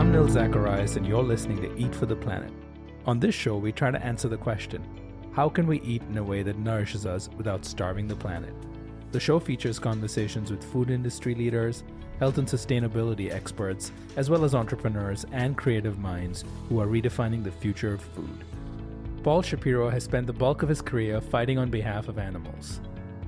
I'm Nil Zacharias, and you're listening to Eat for the Planet. On this show, we try to answer the question how can we eat in a way that nourishes us without starving the planet? The show features conversations with food industry leaders, health and sustainability experts, as well as entrepreneurs and creative minds who are redefining the future of food. Paul Shapiro has spent the bulk of his career fighting on behalf of animals.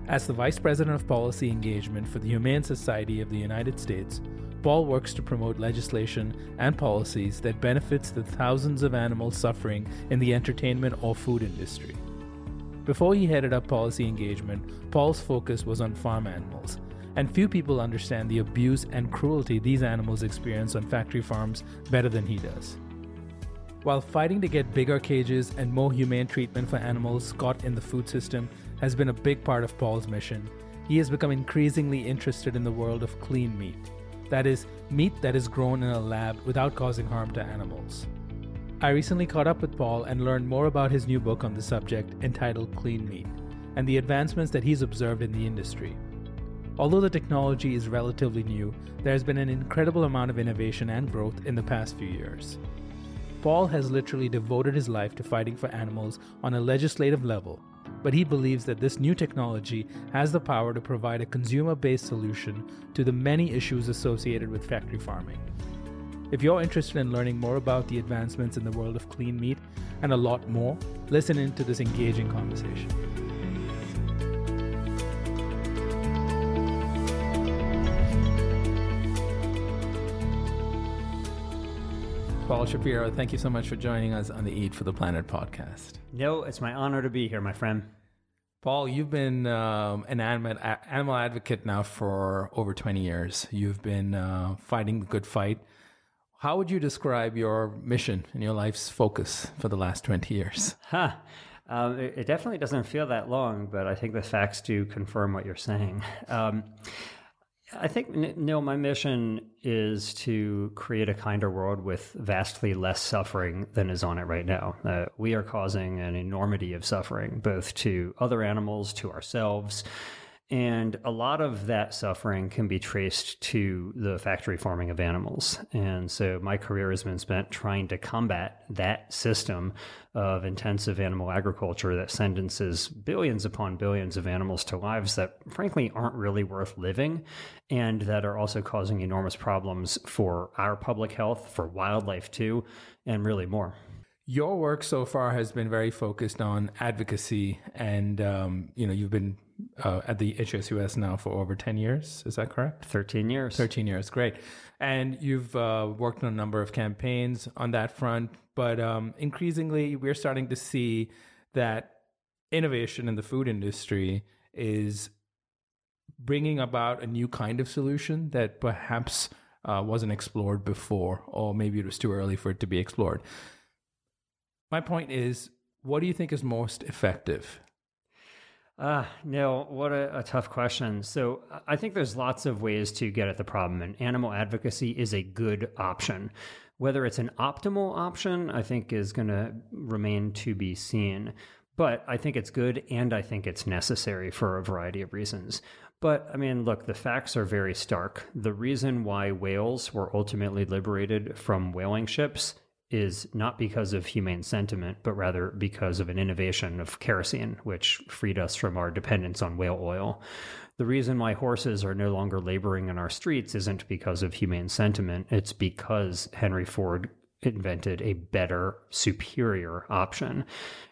As the Vice President of Policy Engagement for the Humane Society of the United States, Paul works to promote legislation and policies that benefits the thousands of animals suffering in the entertainment or food industry. Before he headed up policy engagement, Paul's focus was on farm animals, and few people understand the abuse and cruelty these animals experience on factory farms better than he does. While fighting to get bigger cages and more humane treatment for animals caught in the food system has been a big part of Paul's mission, he has become increasingly interested in the world of clean meat. That is, meat that is grown in a lab without causing harm to animals. I recently caught up with Paul and learned more about his new book on the subject entitled Clean Meat and the advancements that he's observed in the industry. Although the technology is relatively new, there has been an incredible amount of innovation and growth in the past few years. Paul has literally devoted his life to fighting for animals on a legislative level but he believes that this new technology has the power to provide a consumer based solution to the many issues associated with factory farming. If you're interested in learning more about the advancements in the world of clean meat and a lot more, listen in to this engaging conversation. Paul Shapiro, thank you so much for joining us on the Eat for the Planet podcast. No, it's my honor to be here, my friend. Paul, you've been um, an animal, animal advocate now for over 20 years. You've been uh, fighting the good fight. How would you describe your mission and your life's focus for the last 20 years? Huh. Um, it, it, definitely doesn't feel that long, but I think the facts do confirm what you're saying. Um, I think, Nil, my mission is to create a kinder world with vastly less suffering than is on it right now. Uh, we are causing an enormity of suffering, both to other animals, to ourselves, and a lot of that suffering can be traced to the factory farming of animals. And so my career has been spent trying to combat that system of intensive animal agriculture that sentences billions upon billions of animals to lives that frankly aren't really worth living and that are also causing enormous problems for our public health, for wildlife too, and really more. Your work so far has been very focused on advocacy, and um, you know you've been uh, at the HSUS now for over 10 years. Is that correct? 13 years. 13 years. Great. And you've uh, worked on a number of campaigns on that front. But um, increasingly, we're starting to see that innovation in the food industry is bringing about a new kind of solution that perhaps uh, wasn't explored before, or maybe it was too early for it to be explored. My point is, what do you think is most effective? Uh, no, what a, a, tough question. So I think there's lots of ways to get at the problem, and animal advocacy is a good option. Whether it's an optimal option, I think is going to remain to be seen. But I think it's good and I think it's necessary for a variety of reasons. But I mean, look, the facts are very stark. The reason why whales were ultimately liberated from whaling ships is not because of humane sentiment, but rather because of an innovation of kerosene, which freed us from our dependence on whale oil. The reason why horses are no longer laboring in our streets isn't because of humane sentiment, it's because Henry Ford invented a better, superior option.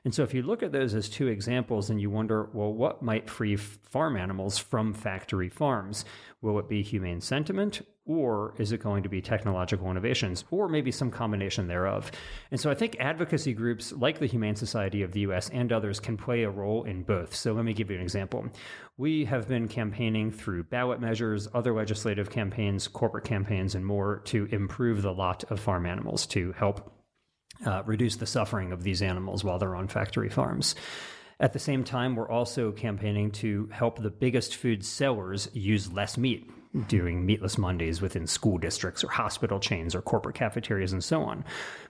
And so if you look at those as two examples and you wonder, well, what might free farm animals from factory farms? Will it be humane sentiment or is it going to be technological innovations, or maybe some combination thereof? And so I think advocacy groups like the Humane Society of the US and others can play a role in both. So let me give you an example. We have been campaigning through ballot measures, other legislative campaigns, corporate campaigns, and more to improve the lot of farm animals to help uh, reduce the suffering of these animals while they're on factory farms. At the same time, we're also campaigning to help the biggest food sellers use less meat doing meatless Mondays within school districts or hospital chains or corporate cafeterias and so on.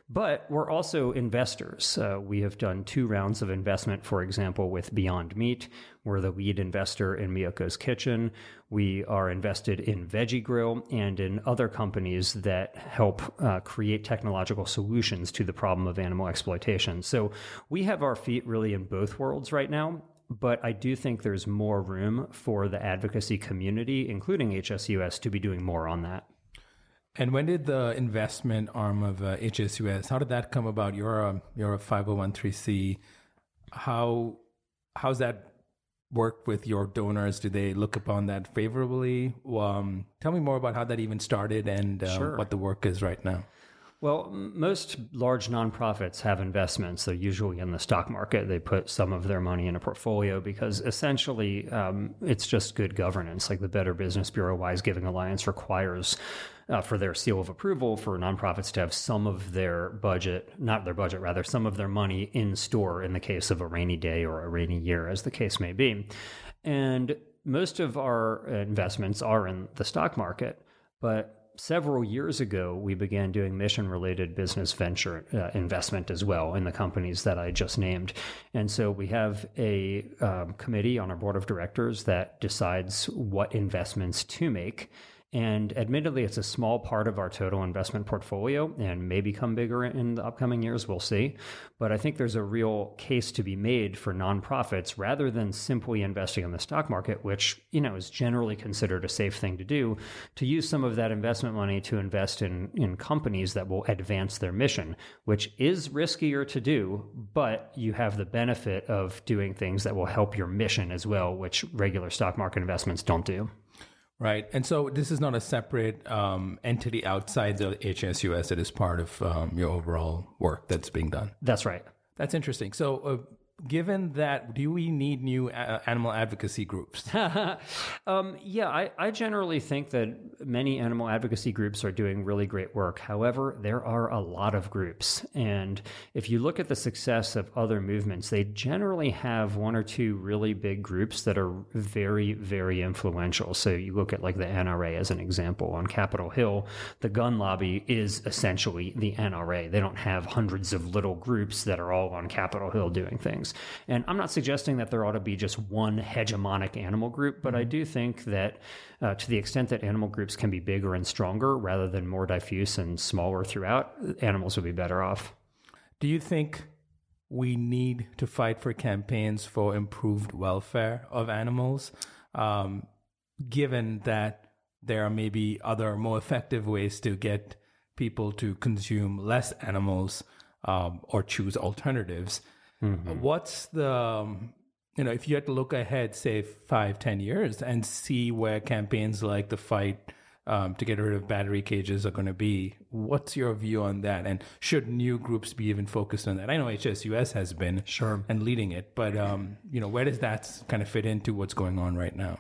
But we're also investors. Uh, we have done two rounds of investment, for example, with Beyond Meat. We're the lead investor in Miyoko's Kitchen. We are invested in Veggie Grill and in other companies that help uh, create technological solutions to the problem of animal exploitation. So we have our feet really in both worlds right now but I do think there's more room for the advocacy community, including HSUS, to be doing more on that. And when did the investment arm of uh, HSUS? How did that come about? You're a you're a 501c. How how's that work with your donors? Do they look upon that favorably? Um, tell me more about how that even started and uh, sure. what the work is right now. Well, most large nonprofits have investments. They're usually in the stock market. They put some of their money in a portfolio because essentially um, it's just good governance. Like the Better Business Bureau Wise Giving Alliance requires uh, for their seal of approval for nonprofits to have some of their budget, not their budget, rather, some of their money in store in the case of a rainy day or a rainy year, as the case may be. And most of our investments are in the stock market, but several years ago, we began doing mission related business venture uh, investment as well in the companies that I just named. And so we have a um, committee on our board of directors that decides what investments to make. And admittedly, it's a small part of our total investment portfolio and may become bigger in the upcoming years. We'll see. But I think there's a real case to be made for nonprofits rather than simply investing in the stock market, which, you know, is generally considered a safe thing to do, to use some of that investment money to invest in, in companies that will advance their mission, which is riskier to do, but you have the benefit of doing things that will help your mission as well, which regular stock market investments don't do. Right. And so this is not a separate um, entity outside the HSUS. It is part of um, your overall work that's being done. That's right. That's interesting. So, uh, given that, do we need new a- animal advocacy groups? um, yeah, I, I, generally think that many animal advocacy groups are doing really great work. However, there are a lot of groups. And if you look at the success of other movements, they generally have one or two really big groups that are very, very influential. So you look at like the NRA as an example. On Capitol Hill, the gun lobby is essentially the NRA. They don't have hundreds of little groups that are all on Capitol Hill doing things. And I'm not suggesting that there ought to be just one hegemonic animal group, but mm-hmm. I do think that uh, to the extent that animal groups can be bigger and stronger rather than more diffuse and smaller throughout, animals would be better off. Do you think we need to fight for campaigns for improved welfare of animals, um, given that there are maybe other more effective ways to get people to consume less animals um, or choose alternatives? Mm-hmm. What's the um, you know if you had to look ahead, say five, ten years, and see where campaigns like the fight um, to get rid of battery cages are going to be. What's your view on that? And should new groups be even focused on that? I know HSUS has been sure and leading it, but um, you know where does that kind of fit into what's going on right now?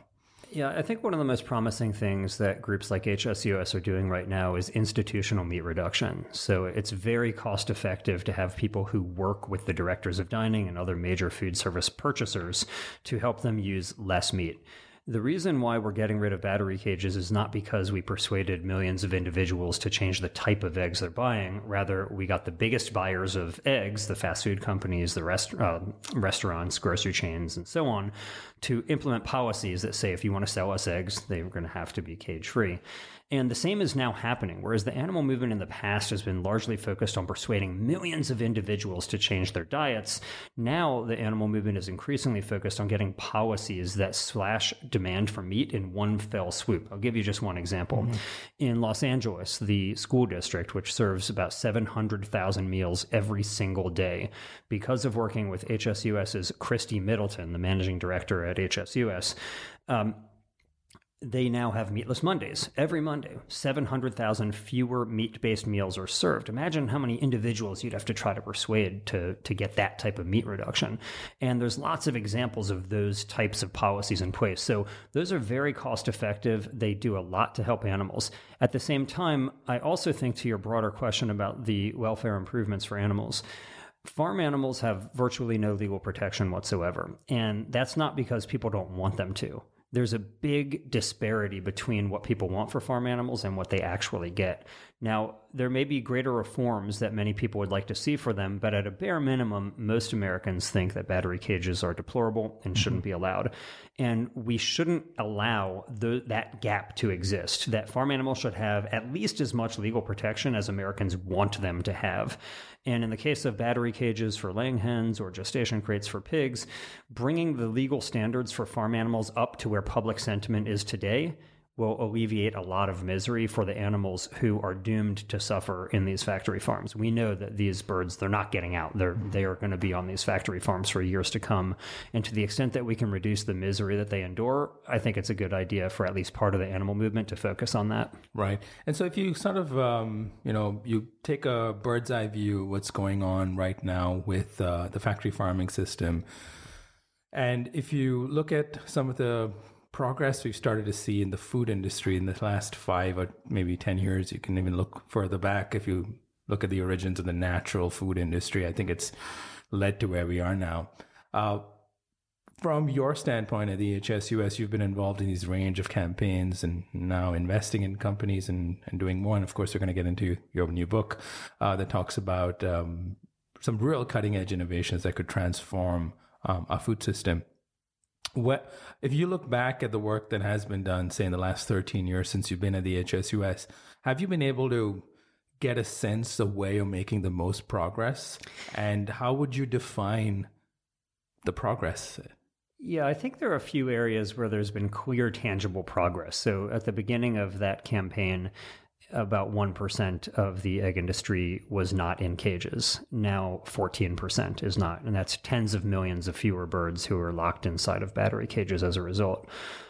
Yeah, I think one of the most promising things that groups like HSUS are doing right now is institutional meat reduction. So it's very cost effective to have people who work with the directors of dining and other major food service purchasers to help them use less meat. The reason why we're getting rid of battery cages is not because we persuaded millions of individuals to change the type of eggs they're buying. Rather, we got the biggest buyers of eggs, the fast food companies, the rest, uh, restaurants, grocery chains, and so on, to implement policies that say if you want to sell us eggs, they're going to have to be cage free. And the same is now happening, whereas the animal movement in the past has been largely focused on persuading millions of individuals to change their diets. Now the animal movement is increasingly focused on getting policies that slash demand for meat in one fell swoop. I'll give you just one example. Mm-hmm. In Los Angeles, the school district, which serves about 700,000 meals every single day, because of working with HSUS's Kristie Middleton, the managing director at HSUS, um, they now have meatless Mondays. Every Monday, 700,000 fewer meat based meals are served. Imagine how many individuals you'd have to try to persuade to, to get that type of meat reduction. And there's lots of examples of those types of policies in place. So those are very cost effective. They do a lot to help animals. At the same time, I also think to your broader question about the welfare improvements for animals, Farm animals have virtually no legal protection whatsoever. And that's not because people don't want them to there's a big disparity between what people want for farm animals and what they actually get. Now, there may be greater reforms that many people would like to see for them, but at a bare minimum, most Americans think that battery cages are deplorable and shouldn't mm-hmm. be allowed. And we shouldn't allow the, that gap to exist, that farm animals should have at least as much legal protection as Americans want them to have. And in the case of battery cages for laying hens or gestation crates for pigs, bringing the legal standards for farm animals up to where public sentiment is today will alleviate a lot of misery for the animals who are doomed to suffer in these factory farms. We know that these birds they're not getting out. They're they are going to be on these factory farms for years to come. And to the extent that we can reduce the misery that they endure, I think it's a good idea for at least part of the animal movement to focus on that. Right. And so if you sort of um, you know, you take a bird's eye view what's going on right now with uh, the factory farming system and if you look at some of the progress we've started to see in the food industry in the last five or maybe 10 years. You can even look further back if you look at the origins of the natural food industry. I think it's led to where we are now. Uh, from your standpoint at the HSUS, you've been involved in these range of campaigns and now investing in companies and, and doing more. And of course, we're going to get into your new book uh, that talks about um, some real cutting edge innovations that could transform um, our food system. What if you look back at the work that has been done, say in the last 13 years since you've been at the HSUS, have you been able to get a sense of where you're making the most progress? And how would you define the progress? Yeah, I think there are a few areas where there's been clear, tangible progress. So at the beginning of that campaign, about 1% of the egg industry was not in cages. Now 14% is not. And that's tens of millions of fewer birds who are locked inside of battery cages as a result.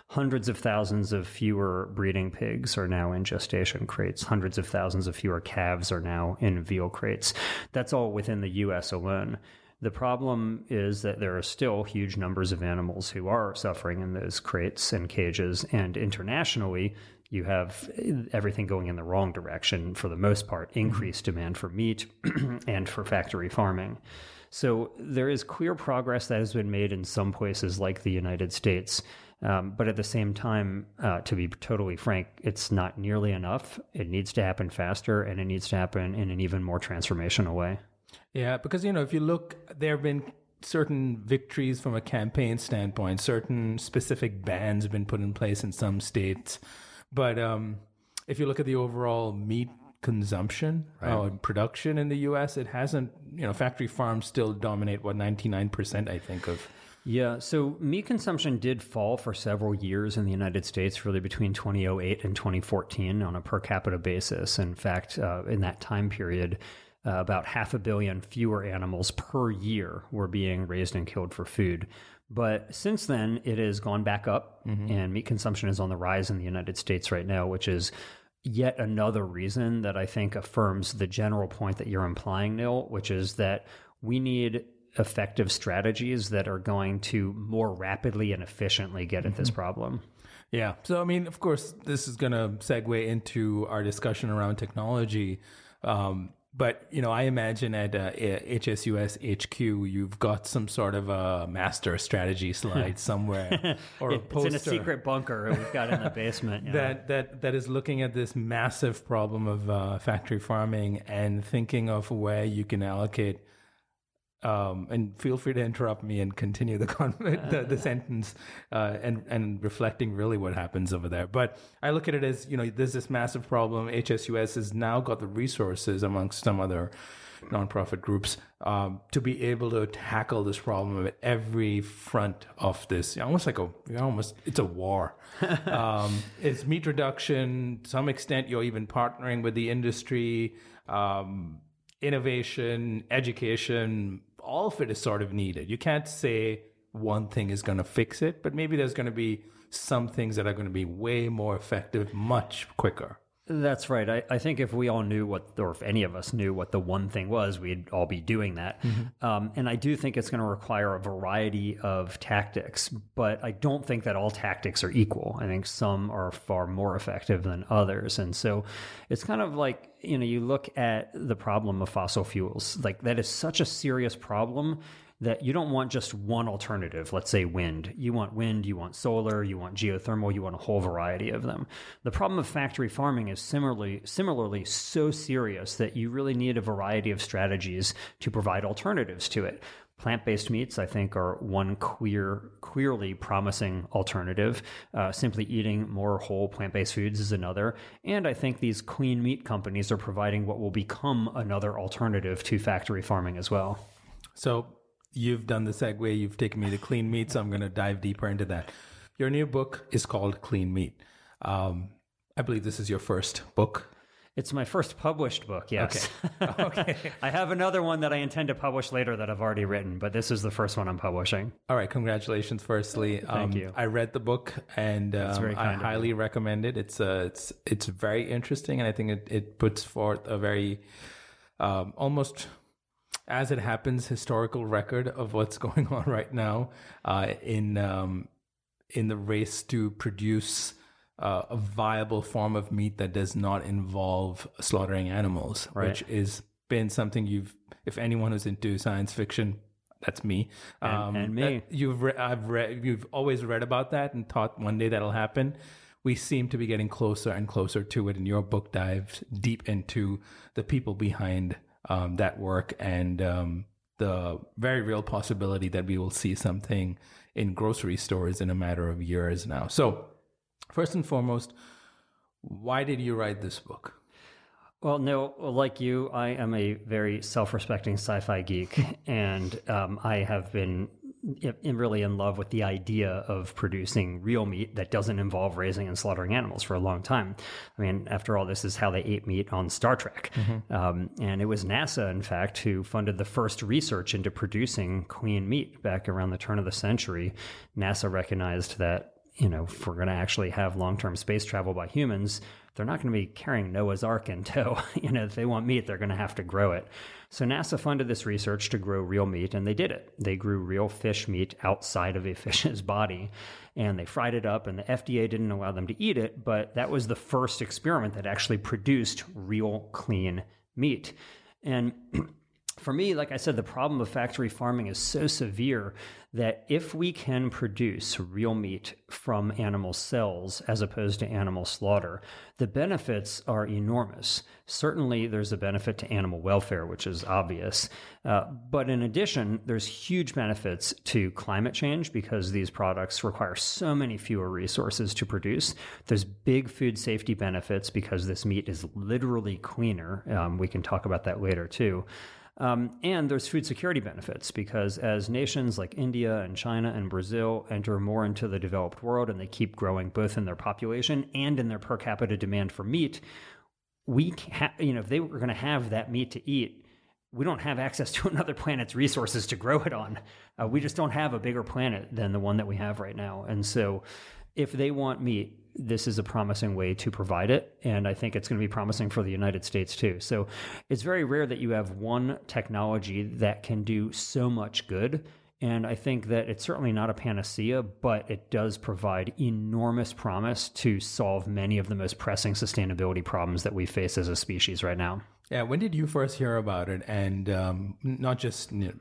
Hundreds of thousands of fewer breeding pigs are now in gestation crates. Hundreds of thousands of fewer calves are now in veal crates. That's all within the US alone. The problem is that there are still huge numbers of animals who are suffering in those crates and cages, and internationally, you have everything going in the wrong direction for the most part, mm-hmm. increased demand for meat and for factory farming. So there is clear progress that has been made in some places like the United States. Um, but at the same time, uh, to be totally frank, it's not nearly enough. It needs to happen faster and it needs to happen in an even more transformational way. Yeah, because, you know, if you look, there have been certain victories from a campaign standpoint, certain specific bans have been put in place in some states. But um, if you look at the overall meat consumption right. uh, production in the U.S., it hasn't. You know, factory farms still dominate what ninety nine percent, I think, of. Yeah, so meat consumption did fall for several years in the United States, really between 2008 and 2014 on a per capita basis. In fact, uh, in that time period, uh, about half a billion fewer animals per year were being raised and killed for food. But since then, it has gone back up, mm-hmm. and meat consumption is on the rise in the United States right now, which is yet another reason that I think affirms the general point that you're implying, Nil, which is that we need effective strategies that are going to more rapidly and efficiently get at mm-hmm. this problem. Yeah. So, I mean, of course, this is going to segue into our discussion around technology. Um, but you know, I imagine at uh, HSUS HQ, you've got some sort of a master strategy slide somewhere, or poster it's in a secret bunker we've got in the basement. Yeah. that that that is looking at this massive problem of uh, factory farming and thinking of where you can allocate um, and feel free to interrupt me and continue the con- the, the, sentence uh, and and reflecting really what happens over there. But I look at it as you know there's this massive problem. HSUS has now got the resources amongst some other nonprofit groups um, to be able to tackle this problem at every front of this. Almost like a almost it's a war. um, it's meat reduction. To some extent, you're even partnering with the industry. Um, innovation, education, all of it is sort of needed. You can't say one thing is going to fix it, but maybe there's going to be some things that are going to be way more effective much quicker. That's right. I, I think if we all knew what, or if any of us knew what the one thing was, we'd all be doing that. Mm-hmm. Um, and I do think it's going to require a variety of tactics, but I don't think that all tactics are equal. I think some are far more effective than others. And so it's kind of like, you know, you look at the problem of fossil fuels, like that is such a serious problem that you don't want just one alternative, let's say wind. You want wind, you want solar, you want geothermal, you want a whole variety of them. The problem of factory farming is similarly similarly so serious that you really need a variety of strategies to provide alternatives to it. Plant-based meats, I think, are one clear, clearly promising alternative. Uh, simply eating more whole plant-based foods is another, and I think these clean meat companies are providing what will become another alternative to factory farming as well. So you've done the segue. You've taken me to clean meat, so I'm going to dive deeper into that. Your new book is called Clean Meat. Um, I believe this is your first book. It's my first published book, yes. Okay. okay. I have another one that I intend to publish later that I've already written, but this is the first one I'm publishing. All right. Congratulations, firstly. Thank um, you. I read the book and um, I highly recommend it. It's, uh, it's, it's very interesting, and I think it, it puts forth a very um, almost as it happens, historical record of what's going on right now uh, in um, in the race to produce uh, a viable form of meat that does not involve slaughtering animals, right. which is been something you've. If anyone who's into science fiction, that's me. Um, and, and, me. You've re- I've read. You've always read about that and thought one day that'll happen. We seem to be getting closer and closer to it, and your book dives deep into the people behind um, that work and um, the very real possibility that we will see something in grocery stores in a matter of years now. So, first and foremost, why did you write this book? Well, no, like you, I am a very self respecting sci fi geek, and um, I have been really in love with the idea of producing real meat that doesn't involve raising and slaughtering animals for a long time. I mean, after all, this is how they ate meat on Star Trek. Mm-hmm. Um, and it was NASA, in fact, who funded the first research into producing clean meat back around the turn of the century. NASA recognized that you know, if we're going to actually have long term space travel by humans, they're not going to be carrying Noah's Ark in tow. you know, if they want meat, they're going to have to grow it. So NASA funded this research to grow real meat, and they did it. They grew real fish meat outside of a fish's body, and they fried it up, and the FDA didn't allow them to eat it, but that was the first experiment that actually produced real clean meat. And for me, like I said, the problem of factory farming is so severe that if we can produce real meat from animal cells as opposed to animal slaughter, the benefits are enormous. Certainly, there's a benefit to animal welfare, which is obvious. Uh, but in addition, there's huge benefits to climate change because these products require so many fewer resources to produce. There's big food safety benefits because this meat is literally cleaner. Um, we can talk about that later, too. Um, and there's food security benefits because as nations like India and China and Brazil enter more into the developed world and they keep growing both in their population and in their per capita demand for meat, we ha- you know if they were going to have that meat to eat, we don't have access to another planet's resources to grow it on. Uh, we just don't have a bigger planet than the one that we have right now, and so if they want meat, this is a promising way to provide it. And I think it's going to be promising for the United States too. So it's very rare that you have one technology that can do so much good. And I think that it's certainly not a panacea, but it does provide enormous promise to solve many of the most pressing sustainability problems that we face as a species right now. Yeah, when did you first hear about it? And um, not just you know,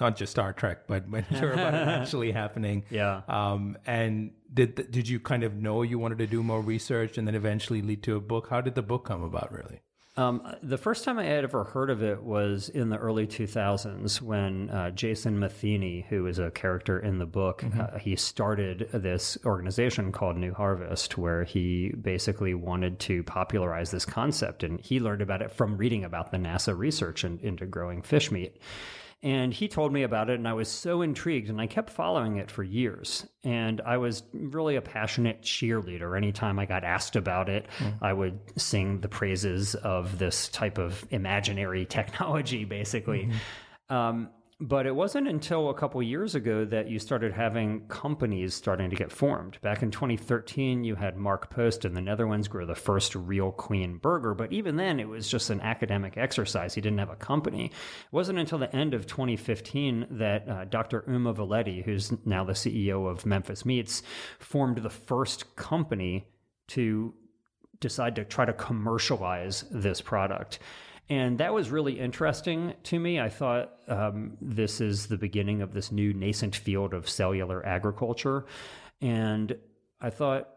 not just Star Trek, but when you about it actually happening. Yeah. Um, and did did you kind of know you wanted to do more research and then eventually lead to a book? How did the book come about, really? Um, the first time I had ever heard of it was in the early 2000s when uh, Jason Matheny, who is a character in the book, mm-hmm. uh, he started this organization called New Harvest, where he basically wanted to popularize this concept. And he learned about it from reading about the NASA research in, into growing fish meat. And he told me about it, and I was so intrigued, and I kept following it for years. And I was really a passionate cheerleader. Anytime I got asked about it, mm. I would sing the praises of this type of imaginary technology, basically. Mm-hmm. Um, but it wasn't until a couple years ago that you started having companies starting to get formed. Back in 2013, you had Mark Post in the Netherlands grow the first real clean burger, but even then, it was just an academic exercise. He didn't have a company. It wasn't until the end of 2015 that uh, Dr. Uma Valeti, who's now the CEO of Memphis Meats, formed the first company to decide to try to commercialize this product. And that was really interesting to me. I thought um, this is the beginning of this new nascent field of cellular agriculture. And I thought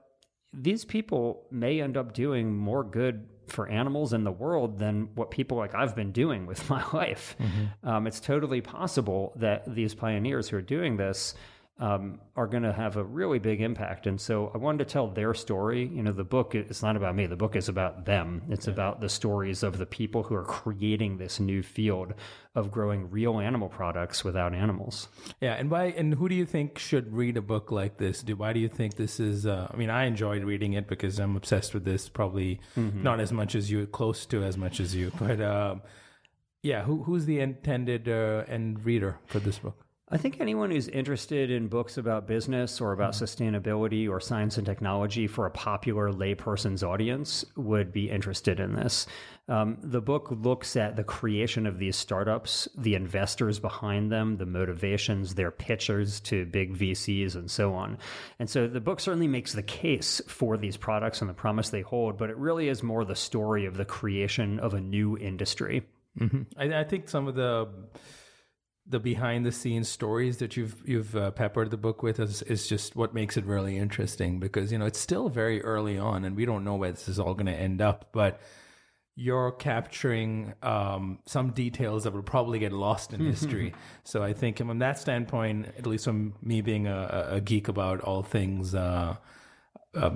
these people may end up doing more good for animals in the world than what people like I've been doing with my life. Mm-hmm. Um, it's totally possible that these pioneers who are doing this um, are going to have a really big impact. And so I wanted to tell their story. You know, the book it's not about me. The book is about them. It's yeah. about the stories of the people who are creating this new field of growing real animal products without animals. Yeah, and why? And who do you think should read a book like this? Do why do you think this is? Uh, I mean, I enjoyed reading it because I'm obsessed with this. Probably mm-hmm. not as much as you, close to as much as you, but. Um, yeah, who, who's the intended uh, end reader for this book? I think anyone who's interested in books about business or about sustainability or science and technology for a popular layperson's audience would be interested in this. Um, the book looks at the creation of these startups, the investors behind them, the motivations, their pitchers to big VCs, and so on. And so the book certainly makes the case for these products and the promise they hold, but it really is more the story of the creation of a new industry. Mm-hmm. I, I think some of the the behind the scenes stories that you've you've uh, peppered the book with is, is just what makes it really interesting because you know it's still very early on and we don't know where this is all going to end up but you're capturing um, some details that will probably get lost in history. So i think from that standpoint at least from me being a, a geek about all things uh, uh,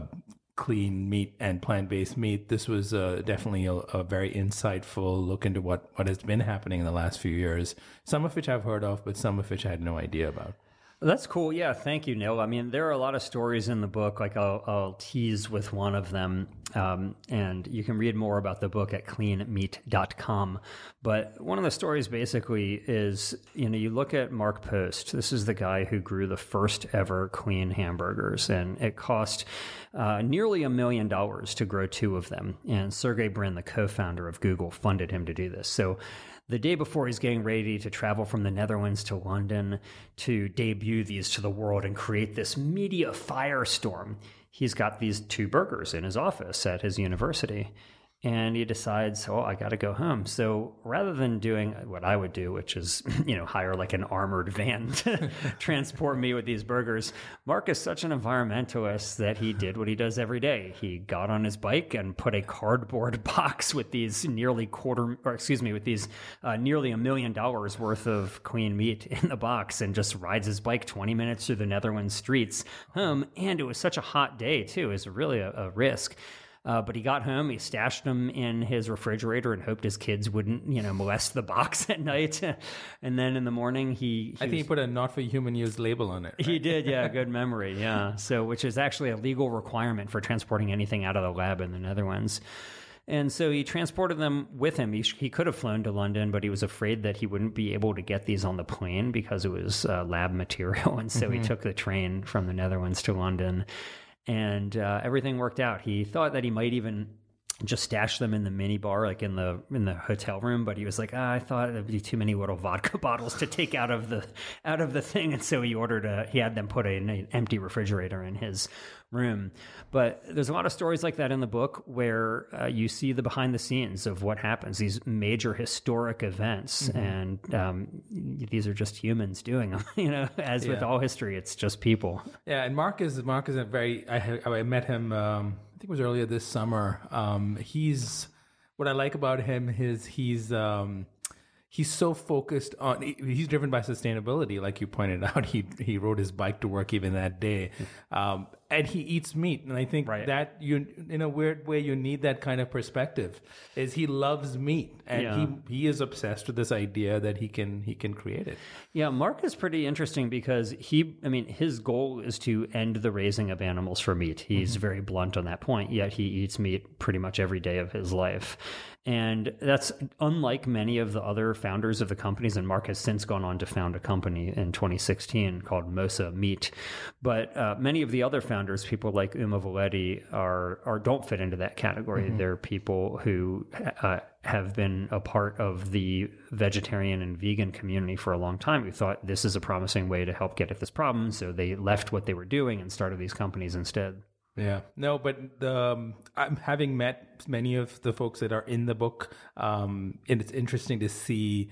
clean meat and plant-based meat. This was uh, definitely a, a, very insightful look into what, what has been happening in the last few years some of which i've heard of but some of which i had no idea about that's cool. Yeah, thank you, Nil. I mean, there are a lot of stories in the book. Like I'll, I'll tease with one of them, um, and you can read more about the book at cleanmeat.com. But one of the stories basically is, you know, you look at Mark Post. This is the guy who grew the first ever clean hamburgers, and it cost uh, nearly a million dollars to grow two of them. And Sergey Brin, the co-founder of Google, funded him to do this. So the day before he's getting ready to travel from the Netherlands to London to debut these to the world and create this media firestorm, he's got these two burgers in his office at his university and he decides, oh, I got to go home. So rather than doing what I would do, which is, you know, hire like an armored van to transport me with these burgers, Mark is such an environmentalist that he did what he does every day. He got on his bike and put a cardboard box with these nearly quarter, or excuse me, with these uh, nearly a million dollars worth of clean meat in the box and just rides his bike 20 minutes through the Netherlands streets home. And it was such a hot day, too. Was really a, a risk. Uh, but he got home, he stashed them in his refrigerator and hoped his kids wouldn't, you know, molest the box at night. and then in the morning, he, he I think was, he put a not for human use label on it. Right? He did, yeah, good memory, yeah. So, which is actually a legal requirement for transporting anything out of the lab in the Netherlands. And so he transported them with him. He, he, could have flown to London, but he was afraid that he wouldn't be able to get these on the plane because it was uh, lab material. And so mm-hmm. he took the train from the Netherlands to London and uh, everything worked out. He thought that he might even just stash them in the mini bar, like in the in the hotel room. But he was like, ah, I thought it'd be too many little vodka bottles to take out of the out of the thing, and so he ordered a. He had them put an empty refrigerator in his room. But there's a lot of stories like that in the book where uh, you see the behind the scenes of what happens, these major historic events, mm-hmm. and um, these are just humans doing them. You know, as yeah. with all history, it's just people. Yeah, and Mark is Mark is a very. I, I met him. Um, I think it was earlier this summer. Um, he's what I like about him is he's um, he's so focused on he's driven by sustainability like you pointed out. He he rode his bike to work even that day. Um, and he eats meat. And i think right. that you in a weird way you need that kind of perspective is he loves meat. And yeah. he he is obsessed with this idea that he can he can create it. Yeah mark is pretty interesting because he i mean his goal is to end the raising of animals for meat. He's mm-hmm. very blunt on that point yet he eats meat pretty much every day of his life And that's unlike many of the other founders of the companies. And Mark has since gone on to found a company in 2016 called Mosa Meat. But uh, many of the other founders, people like Uma Valeti, are, are don't fit into that category. Mm-hmm. They're people who uh, have been a part of the vegetarian and vegan community for a long time who thought this is a promising way to help get at this problem. So they left what they were doing and started these companies instead. Yeah, no, but um, I'm having met many of the folks that are in the book, um, and it's interesting to see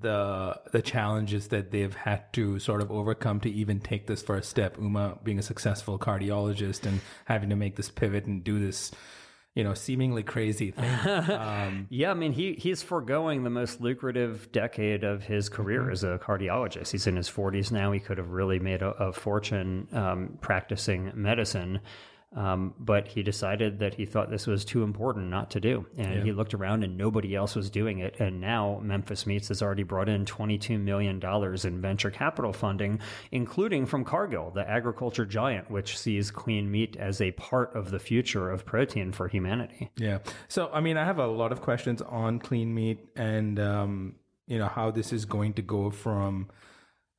the the challenges that they've had to sort of overcome to even take this first step. Uma being a successful cardiologist and having to make this pivot and do this you know, seemingly crazy thing. Um, yeah, I mean, he he's foregoing the most lucrative decade of his career mm-hmm. as a cardiologist. He's in his 40s now. He could have really made a, a fortune um, practicing medicine. Um, but he decided that he thought this was too important not to do. And yeah. he looked around and nobody else was doing it. And now Memphis Meats has already brought in $22 million in venture capital funding, including from Cargill, the agriculture giant, which sees clean meat as a part of the future of protein for humanity. Yeah. So, I mean, I have a lot of questions on clean meat and, um, you know, how this is going to go from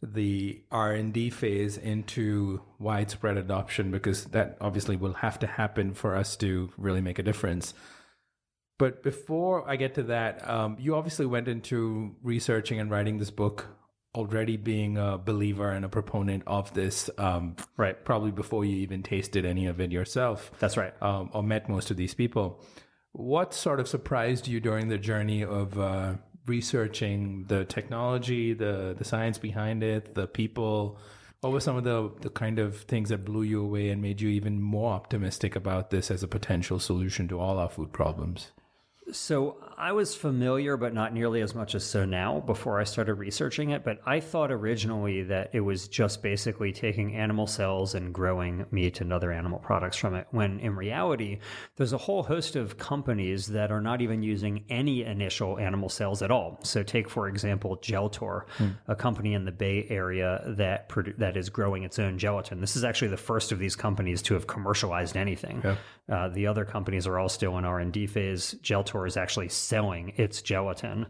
the R&D phase into widespread adoption because that obviously will have to happen for us to really make a difference. But before I get to that, um, you obviously went into researching and writing this book already being a believer and a proponent of this, um, right? Probably before you even tasted any of it yourself. That's right. Um, or met most of these people. What sort of surprised you during the journey of uh, researching the technology, the the science behind it, the people? What were some of the the kind of things that blew you away and made you even more optimistic about this as a potential solution to all our food problems? So I was familiar, but not nearly as much as so now before I started researching it. But I thought originally that it was just basically taking animal cells and growing meat and other animal products from it, when in reality, there's a whole host of companies that are not even using any initial animal cells at all. So, take, for example, Geltor, hmm. a company in the Bay Area that, produ- that is growing its own gelatin. This is actually the first of these companies to have commercialized anything. Yeah. Uh, the other companies are all still in R&D phase. Geltor is actually selling its gelatin.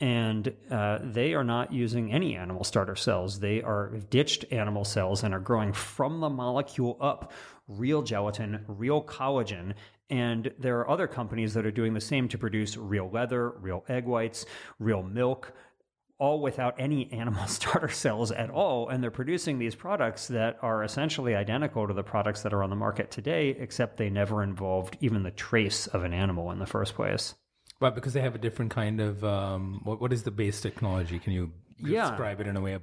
And uh, they are not using any animal starter cells. They are ditched animal cells and are growing from the molecule up real gelatin, real collagen. And there are other companies that are doing the same to produce real leather, real egg whites, real milk, all without any animal starter cells at all. And they're producing these products that are essentially identical to the products that are on the market today, except they never involved even the trace of an animal in the first place. Right, because they have a different kind of um, what, what is the base technology? Can you yeah. describe it in a way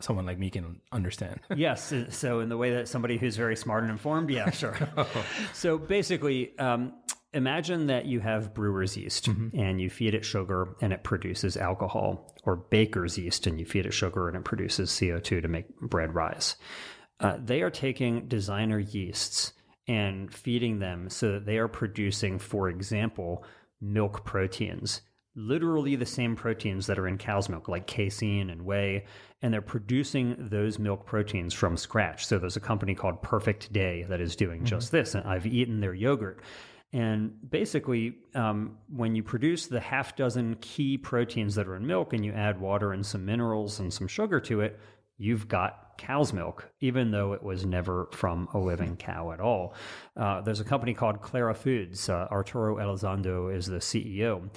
someone like me can understand? yes. So in the way that somebody who's very smart and informed, yeah, sure. so basically, um, imagine that you have brewer's yeast mm-hmm. and you feed it sugar and it produces alcohol, or baker's yeast and you feed it sugar and it produces CO2 to make bread rise. Uh, they are taking designer yeasts and feeding them so that they are producing, for example, milk proteins, literally the same proteins that are in cow's milk, like casein and whey, and they're producing those milk proteins from scratch. So there's a company called Perfect Day that is doing mm-hmm. just this, and I've eaten their yogurt. And basically, um, when you produce the half dozen key proteins that are in milk and you add water and some minerals and some sugar to it, you've got cow's milk, even though it was never from a living cow at all. Uh, there's a company called Clara Foods. Uh, Arturo Elizondo is the CEO.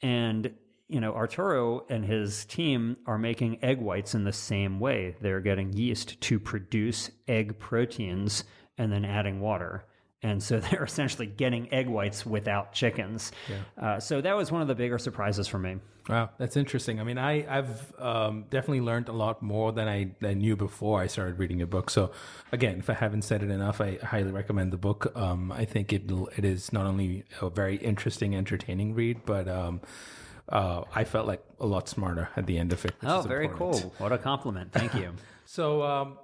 And you know, Arturo and his team are making egg whites in the same way. They're getting yeast to produce egg proteins and then adding water and so they're essentially getting egg whites without chickens. Yeah. Uh, so that was one of the bigger surprises for me. Wow, that's interesting. I mean, I, I've um, definitely learned a lot more than I, I, knew before I started reading your book. So, again, if I haven't said it enough, I highly recommend the book. Um, I think it it is not only a very interesting, entertaining read, but um, uh, I felt like a lot smarter at the end of it. Oh, very important. cool! What a compliment! Thank you. so, um,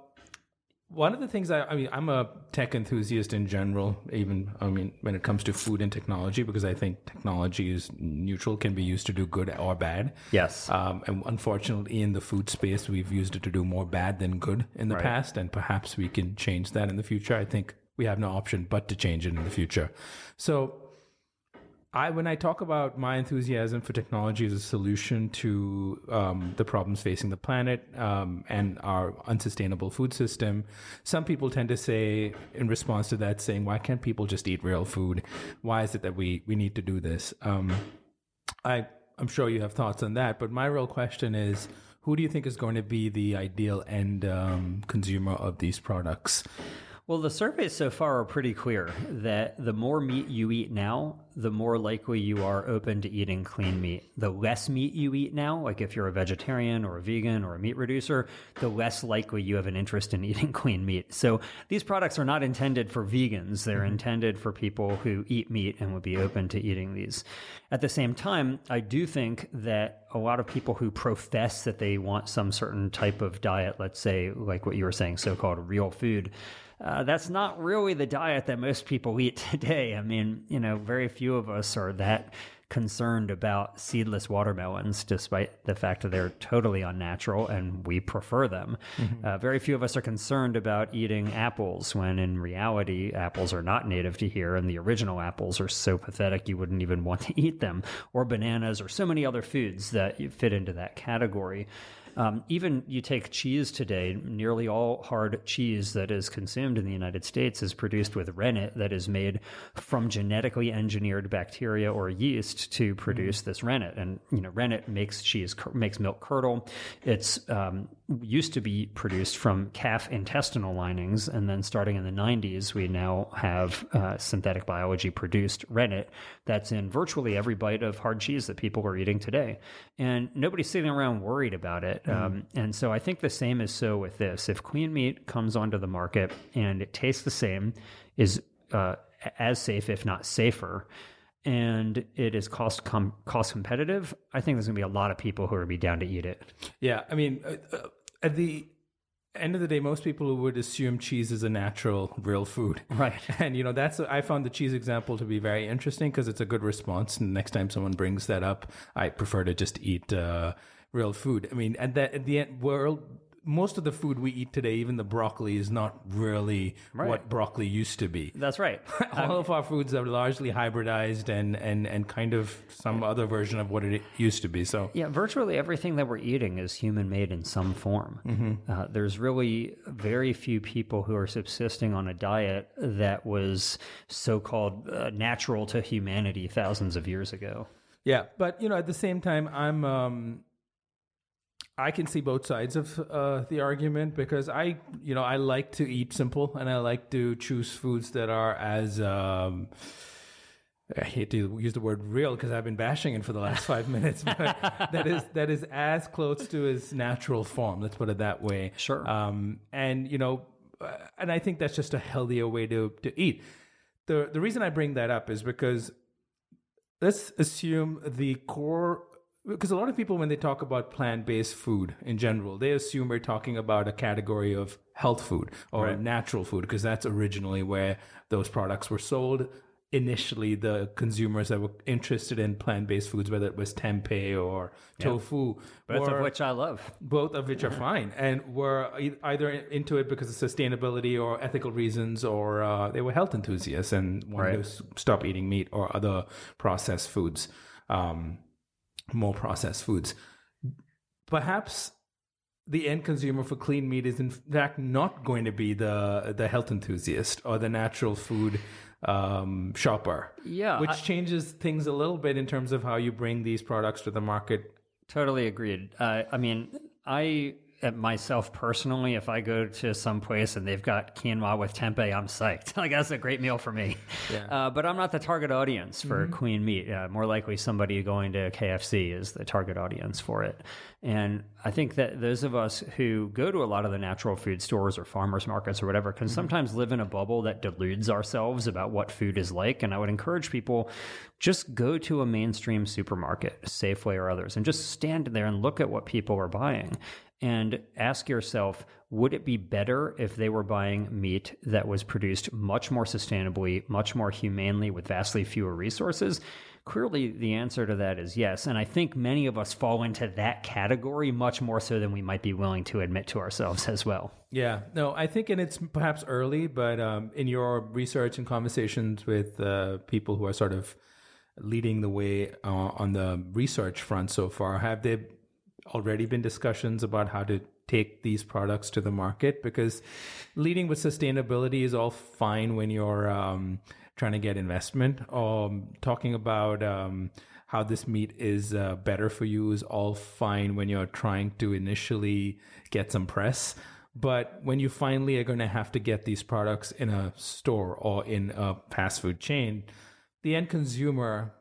one of the things I, I mean, I'm a tech enthusiast in general, even, I mean, when it comes to food and technology, because I think technology is neutral, can be used to do good or bad. Yes. Um, and unfortunately, in the food space, we've used it to do more bad than good in the right. past, and perhaps we can change that in the future. I think we have no option but to change it in the future. So, I when I talk about my enthusiasm for technology as a solution to um, the problems facing the planet um, and our unsustainable food system, some people tend to say in response to that, saying, "Why can't people just eat real food? Why is it that we we need to do this?" Um, I I'm sure you have thoughts on that, but my real question is. Who do you think is going to be the ideal end um, consumer of these products? Well, the surveys so far are pretty clear that the more meat you eat now, the more likely you are open to eating clean meat. The less meat you eat now, like if you're a vegetarian or a vegan or a meat reducer, the less likely you have an interest in eating clean meat. So these products are not intended for vegans. They're mm-hmm. intended for people who eat meat and would be open to eating these. At the same time, I do think that a lot of people who profess that they want some certain type of diet, let's say, like what you were saying, so called real food, uh, that's not really the diet that most people eat today. I mean, you know, very few of us are that concerned about seedless watermelons, despite the fact that they're totally unnatural and we prefer them. Mm-hmm. Uh, very few of us are concerned about eating apples when in reality, apples are not native to here and the original apples are so pathetic you wouldn't even want to eat them, or bananas, or so many other foods that fit into that category. Um, even you take cheese today, nearly all hard cheese that is consumed in the United States is produced with rennet that is made from genetically engineered bacteria or yeast to produce mm. this rennet. And you know, rennet makes cheese makes milk curdle. It's um, used to be produced from calf intestinal linings, and then starting in the 90s, we now have uh, synthetic biology produced rennet that's in virtually every bite of hard cheese that people are eating today. And nobody's sitting around worried about it. Mm. Um, and so I think the same is so with this. If clean meat comes onto the market and it tastes the same, is uh, as safe, if not safer, and it is cost com- cost competitive, I think there's going to be a lot of people who are going to be down to eat it. Yeah, I mean, uh, uh at the end of the day, most people would assume cheese is a natural, real food. Right. And, you know, that's, I found the cheese example to be very interesting because it's a good response. And next time someone brings that up, I prefer to just eat uh, real food. I mean, at, that, at the end, world, most of the food we eat today, even the broccoli, is not really right. what broccoli used to be. That's right. All of our foods are largely hybridized and, and, and kind of some other version of what it used to be. So yeah, virtually everything that we're eating is human made in some form. Mm-hmm. Uh, there's really very few people who are subsisting on a diet that was so called uh, natural to humanity thousands of years ago. Yeah, but you know, at the same time, I'm um, I can see both sides of uh, the argument because I, you know, I like to eat simple and I like to choose foods that are as. Um, I hate to use the word real because I've been bashing it for the last five minutes, but that is that is as close to its natural form. Let's put it that way. Sure. Um, and you know, uh, and I think that's just a healthier way to to eat. the The reason I bring that up is because let's assume the core because a lot of people when they talk about plant-based food in general they assume we're talking about a category of health food or right. natural food because that's originally where those products were sold initially the consumers that were interested in plant-based foods whether it was tempeh or tofu both were, of which i love both of which are fine and were either into it because of sustainability or ethical reasons or uh, they were health enthusiasts and wanted right. to stop eating meat or other processed foods um, more processed foods. Perhaps the end consumer for clean meat is in fact not going to be the the health enthusiast or the natural food um, shopper. Yeah, which I, changes things a little bit in terms of how you bring these products to the market. Totally agreed. Uh, I mean, I myself personally, if I go to some place and they've got quinoa with tempeh, I'm psyched. like that's a great meal for me. Yeah. Uh, but I'm not the target audience for mm-hmm. clean meat. Uh, more likely, somebody going to KFC is the target audience for it. And I think that those of us who go to a lot of the natural food stores or farmers markets or whatever can mm-hmm. sometimes live in a bubble that deludes ourselves about what food is like. And I would encourage people just go to a mainstream supermarket, Safeway or others, and just stand there and look at what people are buying and ask yourself would it be better if they were buying meat that was produced much more sustainably, much more humanely, with vastly fewer resources? Clearly, the answer to that is yes. And I think many of us fall into that category much more so than we might be willing to admit to ourselves as well. Yeah, no, I think, and it's perhaps early, but um, in your research and conversations with uh, people who are sort of leading the way uh, on the research front so far. Have there already been discussions about how to take these products to the market? Because leading with sustainability is all fine when you're um, trying to get investment. Um, talking about um, how this meat is uh, better for you is all fine when you're trying to initially get some press. But when you finally are going to have to get these products in a store or in a fast food chain, the end consumer,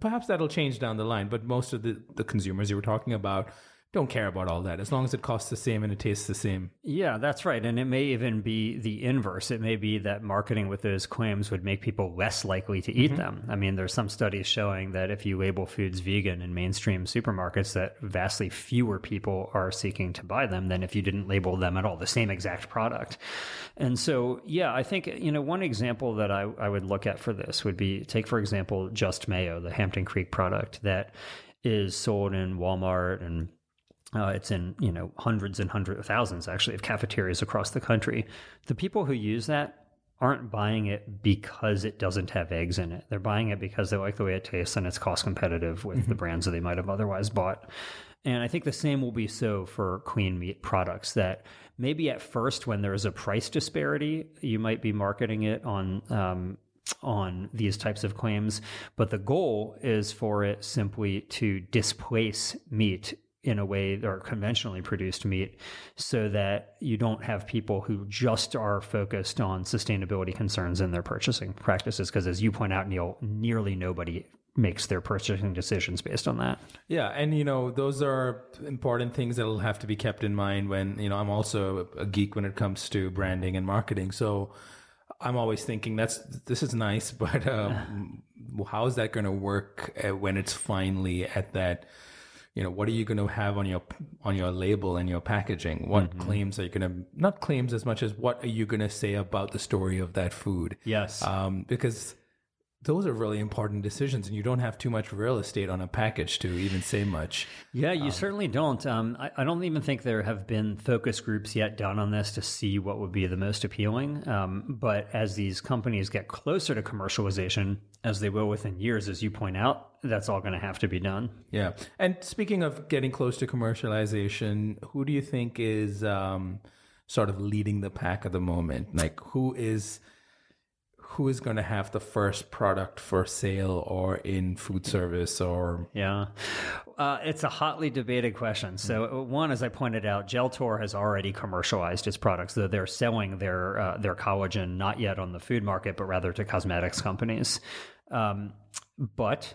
perhaps that'll change down the line, but most of the, the consumers you were talking about don't care about all that as long as it costs the same and it tastes the same. Yeah, that's right. And it may even be the inverse. It may be that marketing with those claims would make people less likely to eat mm-hmm. them. I mean, there's some studies showing that if you label foods vegan in mainstream supermarkets, that vastly fewer people are seeking to buy them than if you didn't label them at all, the same exact product. And so, yeah, I think, you know, one example that I, I would look at for this would be take, for example, Just Mayo, the Hampton Creek product that is sold in Walmart and uh, it's in you know hundreds and hundreds of thousands actually of cafeterias across the country. The people who use that aren't buying it because it doesn't have eggs in it. They're buying it because they like the way it tastes and it's cost competitive with mm-hmm. the brands that they might have otherwise bought. And I think the same will be so for clean meat products that maybe at first when there's a price disparity, you might be marketing it on um, on these types of claims, but the goal is for it simply to displace meat in a way or conventionally produced meat so that you don't have people who just are focused on sustainability concerns in their purchasing practices because as you point out Nil nearly nobody makes their purchasing decisions based on that. Yeah, and you know, those are important things that'll have to be kept in mind when, you know, I'm also a geek when it comes to branding and marketing. So I'm always thinking that's this is nice, but um, how is that going to work uh, when it's finally at that you know what are you going to have on your on your label and your packaging? What mm-hmm. claims are you going to not claims as much as what are you going to say about the story of that food? Yes. Um, because those are really important decisions and you don't have too much real estate on a package to even say much. Yeah you um, certainly don't. Um, I, I, don't even think there have been focus groups yet done on this to see what would be the most appealing. Um, but as these companies get closer to commercialization as they will within years as you point out that's all going to have to be done. Yeah. And speaking of getting close to commercialization who do you think is um, sort of leading the pack at the moment? Like who is who is going to have the first product for sale or in food service or yeah. Uh, it's a hotly debated question. So mm. one as i pointed out geltor has already commercialized its products though they're selling their uh, their collagen not yet on the food market but rather to cosmetics companies. Um, but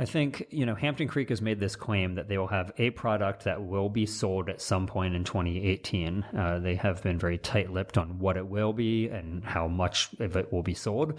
I think, you know, Hampton Creek has made this claim that they will have a product that will be sold at some point in 2018. Uh, they have been very tight lipped on what it will be and how much of it will be sold.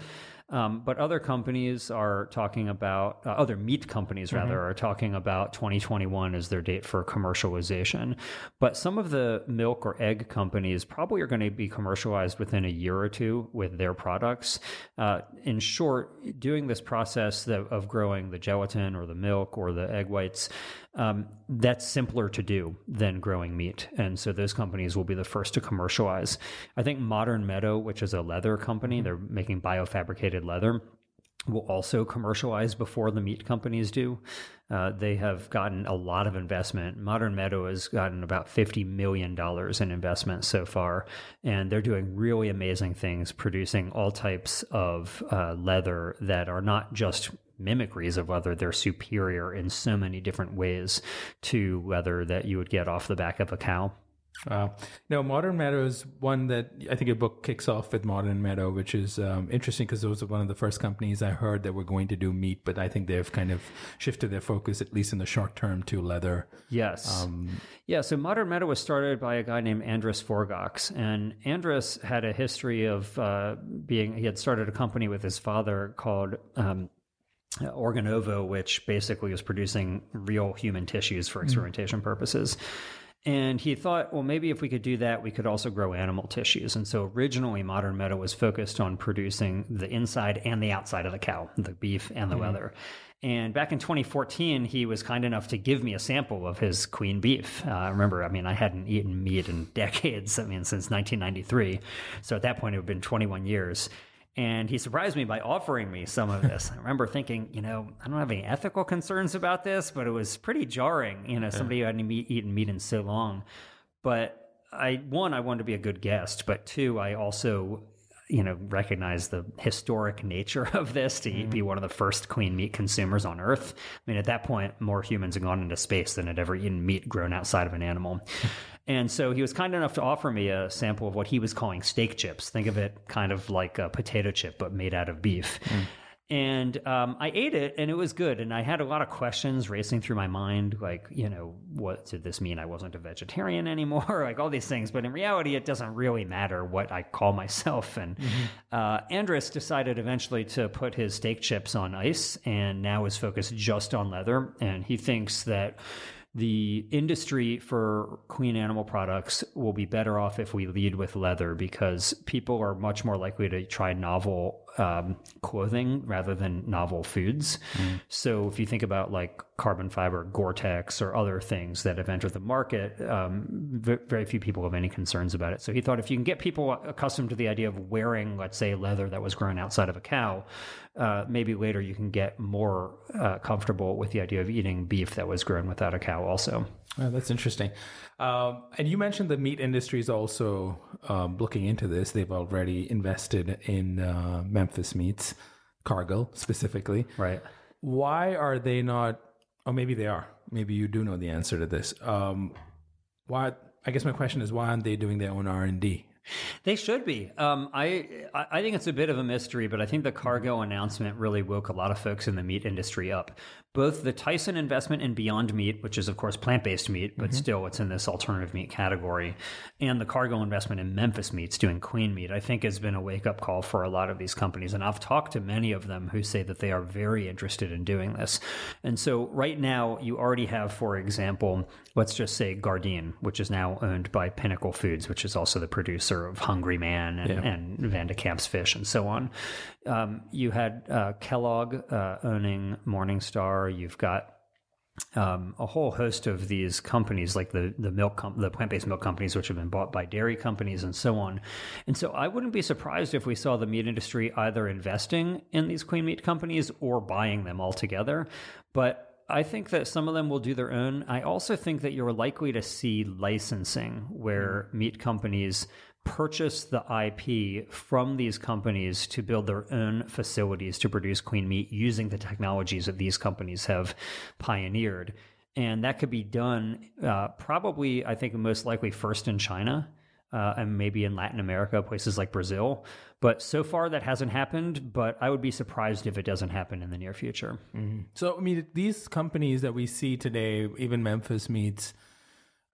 Um, but other companies are talking about, uh, other meat companies rather, mm-hmm. are talking about 2021 as their date for commercialization. But some of the milk or egg companies probably are going to be commercialized within a year or two with their products. Uh, in short, doing this process of growing the gelatin or the milk or the egg whites um, that's simpler to do than growing meat. And so those companies will be the first to commercialize. I think Modern Meadow, which is a leather company, mm-hmm. they're making biofabricated leather will also commercialize before the meat companies do. Uh, they have gotten a lot of investment. Modern Meadow has gotten about $50 million in investment so far, and they're doing really amazing things, producing all types of uh, leather that are not just mimicries of leather. They're superior in so many different ways to leather that you would get off the back of a cow. Wow. Now, Modern Meadow is one that I think your book kicks off with Modern Meadow, which is um, interesting because those are one of the first companies I heard that were going to do meat, but I think they've kind of shifted their focus, at least in the short term, to leather. Yes. Um, yeah. So Modern Meadow was started by a guy named Andras Forgacs, and Andras had a history of uh, being, he had started a company with his father called um, Organovo, which basically was producing real human tissues for hmm. experimentation mm. purposes. And he thought, well, maybe if we could do that, we could also grow animal tissues. And so originally, Modern Meadow was focused on producing the inside and the outside of the cow, the beef and the mm. leather. And back in 2014, he was kind enough to give me a sample of his clean beef. Uh, I remember, I mean, I hadn't eaten meat in decades, I mean, since 1993. So at that point, it had been 21 years. And he surprised me by offering me some of this. I remember thinking, you know, I don't have any ethical concerns about this, but it was pretty jarring. You know, somebody who hadn't eaten meat in so long. But I, one, I wanted to be a good guest, but two, I also you know recognize the historic nature of this to mm-hmm. be one of the first clean meat consumers on earth i mean at that point more humans had gone into space than had ever eaten meat grown outside of an animal and so he was kind enough to offer me a sample of what he was calling steak chips think of it kind of like a potato chip but made out of beef mm. And um, I ate it and it was good. And I had a lot of questions racing through my mind, like, you know, what did this mean? I wasn't a vegetarian anymore, like all these things. But in reality, it doesn't really matter what I call myself. And mm-hmm. uh, Andras decided eventually to put his steak chips on ice and now is focused just on leather. And he thinks that the industry for clean animal products will be better off if we lead with leather because people are much more likely to try novel um, clothing rather than novel foods. Mm. So if you think about like carbon fiber, Gore-Tex, or other things that have entered the market, um, very few people have any concerns about it. So he thought if you can get people accustomed to the idea of wearing, let's say, leather that was grown outside of a cow, uh, maybe later you can get more uh, comfortable with the idea of eating beef that was grown without a cow also. Oh, that's interesting. Um, and you mentioned the meat industry is also um, looking into this. They've already invested in uh, Memphis Meats, Cargill specifically. Right. Why are they not or maybe they are. Maybe you do know the answer to this. Um, why? I guess my question is why aren't they doing their own R and D? They should be. Um, I I think it's a bit of a mystery, but I think the Cargill announcement really woke a lot of folks in the meat industry up both the Tyson investment in Beyond Meat, which is of course plant based meat, but mm-hmm. still it's in this alternative meat category, and the Cargill investment in Memphis Meats doing clean meat, I think has been a wake up call for a lot of these companies. And I've talked to many of them who say that they are very interested in doing this. And so right now, you already have, for example, let's just say Gardein, which is now owned by Pinnacle Foods, which is also the producer of Hungry Man and, yeah. and Van de Kamp's Fish and so on. Um, you had uh, Kellogg uh, owning Morningstar. You've got um, a whole host of these companies, like the the milk com- the plant based milk companies, which have been bought by dairy companies and so on. And so, I wouldn't be surprised if we saw the meat industry either investing in these clean meat companies or buying them altogether. But I think that some of them will do their own. I also think that you're likely to see licensing where mm. meat companies purchase the IP from these companies to build their own facilities to produce clean meat using the technologies that these companies have pioneered. And that could be done uh, probably, I think, most likely first in China. Uh, and maybe in Latin America, places like Brazil. But so far, that hasn't happened. But I would be surprised if it doesn't happen in the near future. Mm-hmm. So, I mean, these companies that we see today, even Memphis Meats,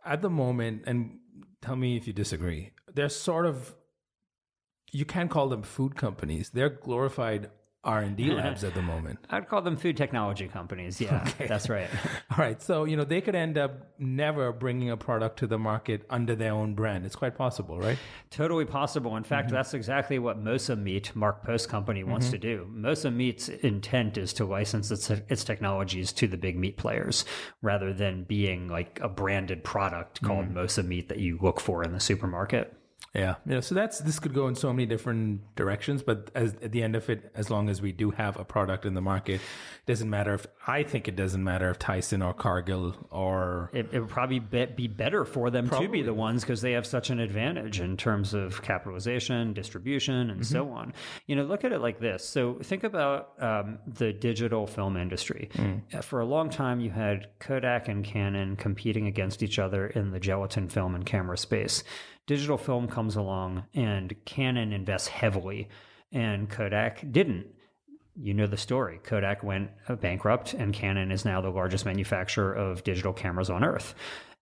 at the moment, and tell me if you disagree, they're sort of you can't call them food companies. They're glorified R and D labs at the moment. I'd call them food technology companies. Yeah, okay. that's right. All right, so you know they could end up never bringing a product to the market under their own brand. It's quite possible, right? Totally possible. In fact, mm-hmm. that's exactly what Mosa Meat, Mark Post Company, wants mm-hmm. to do. Mosa Meat's intent is to license its its technologies to the big meat players, rather than being like a branded product called mm. Mosa Meat that you look for in the supermarket. Yeah, yeah. So that's this could go in so many different directions, but as, at the end of it, as long as we do have a product in the market, it doesn't matter if I think it doesn't matter if Tyson or Cargill or it, it would probably be, be better for them probably. to be the ones because they have such an advantage in terms of capitalization, distribution, and mm-hmm. so on. You know, look at it like this. So think about um, the digital film industry. Mm. For a long time, you had Kodak and Canon competing against each other in the gelatin film and camera space digital film comes along and Canon invests heavily and Kodak didn't. You know the story. Kodak went bankrupt and Canon is now the largest manufacturer of digital cameras on earth.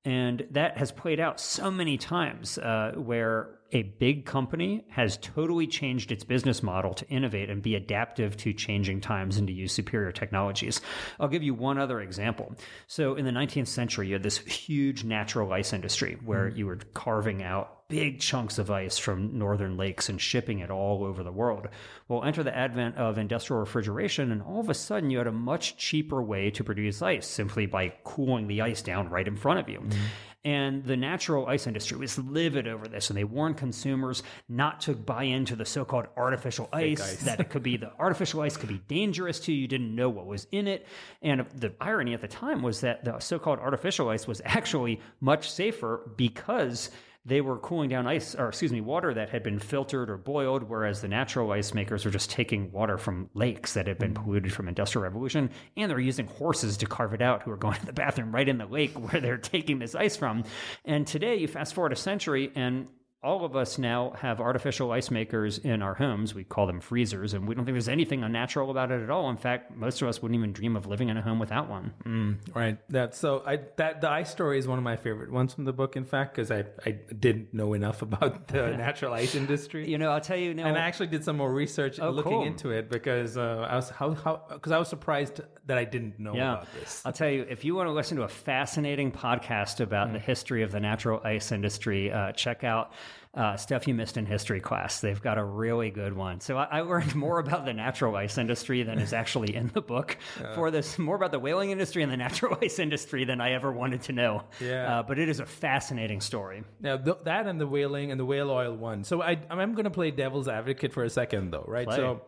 And that has played out so many times uh, where a big company has totally changed its business model to innovate and be adaptive to changing times and to use superior technologies. I'll give you one other example. So, in the 19th century, you had this huge natural ice industry where mm. you were carving out big chunks of ice from northern lakes and shipping it all over the world. Well, enter the advent of industrial refrigeration, and all of a sudden you had a much cheaper way to produce ice simply by cooling the ice down right in front of you. Mm-hmm. And the natural ice industry was livid over this, and they warned consumers not to buy into the so called artificial ice, ice. that it could be the artificial ice could be dangerous to you. You didn't know what was in it. And the irony at the time was that the so called artificial ice was actually much safer because they were cooling down ice, or excuse me, water that had been filtered or boiled, whereas the natural ice makers were just taking water from lakes that had been mm. polluted from industrial revolution, and they're using horses to carve it out who are going to the bathroom right in the lake where they're taking this ice from. And today, you fast forward a century, and all of us now have artificial ice makers in our homes. We call them freezers, and we don't think there's anything unnatural about it at all. In fact, most of us wouldn't even dream of living in a home without one. Right. That so I that the ice story is one of my favorite ones from the book. In fact, because I I didn't know enough about the natural ice industry. You know, I'll tell you and I actually did some more research looking cool. into it because uh, I was how how because I was surprised that I didn't know Yeah. about this. I'll tell you, if you want to listen to a fascinating podcast about the history of the natural ice industry, uh, check out uh, Stuff You Missed in History class. They've got a really good one. So I, I learned more about the natural ice industry than is actually in the book for this, more about the whaling industry and the natural ice industry than I ever wanted to know. Yeah. Uh, but it is a fascinating story. Now th- that and the whaling and the whale oil one. So I I'm going to play devil's advocate for a second though, right? Play. So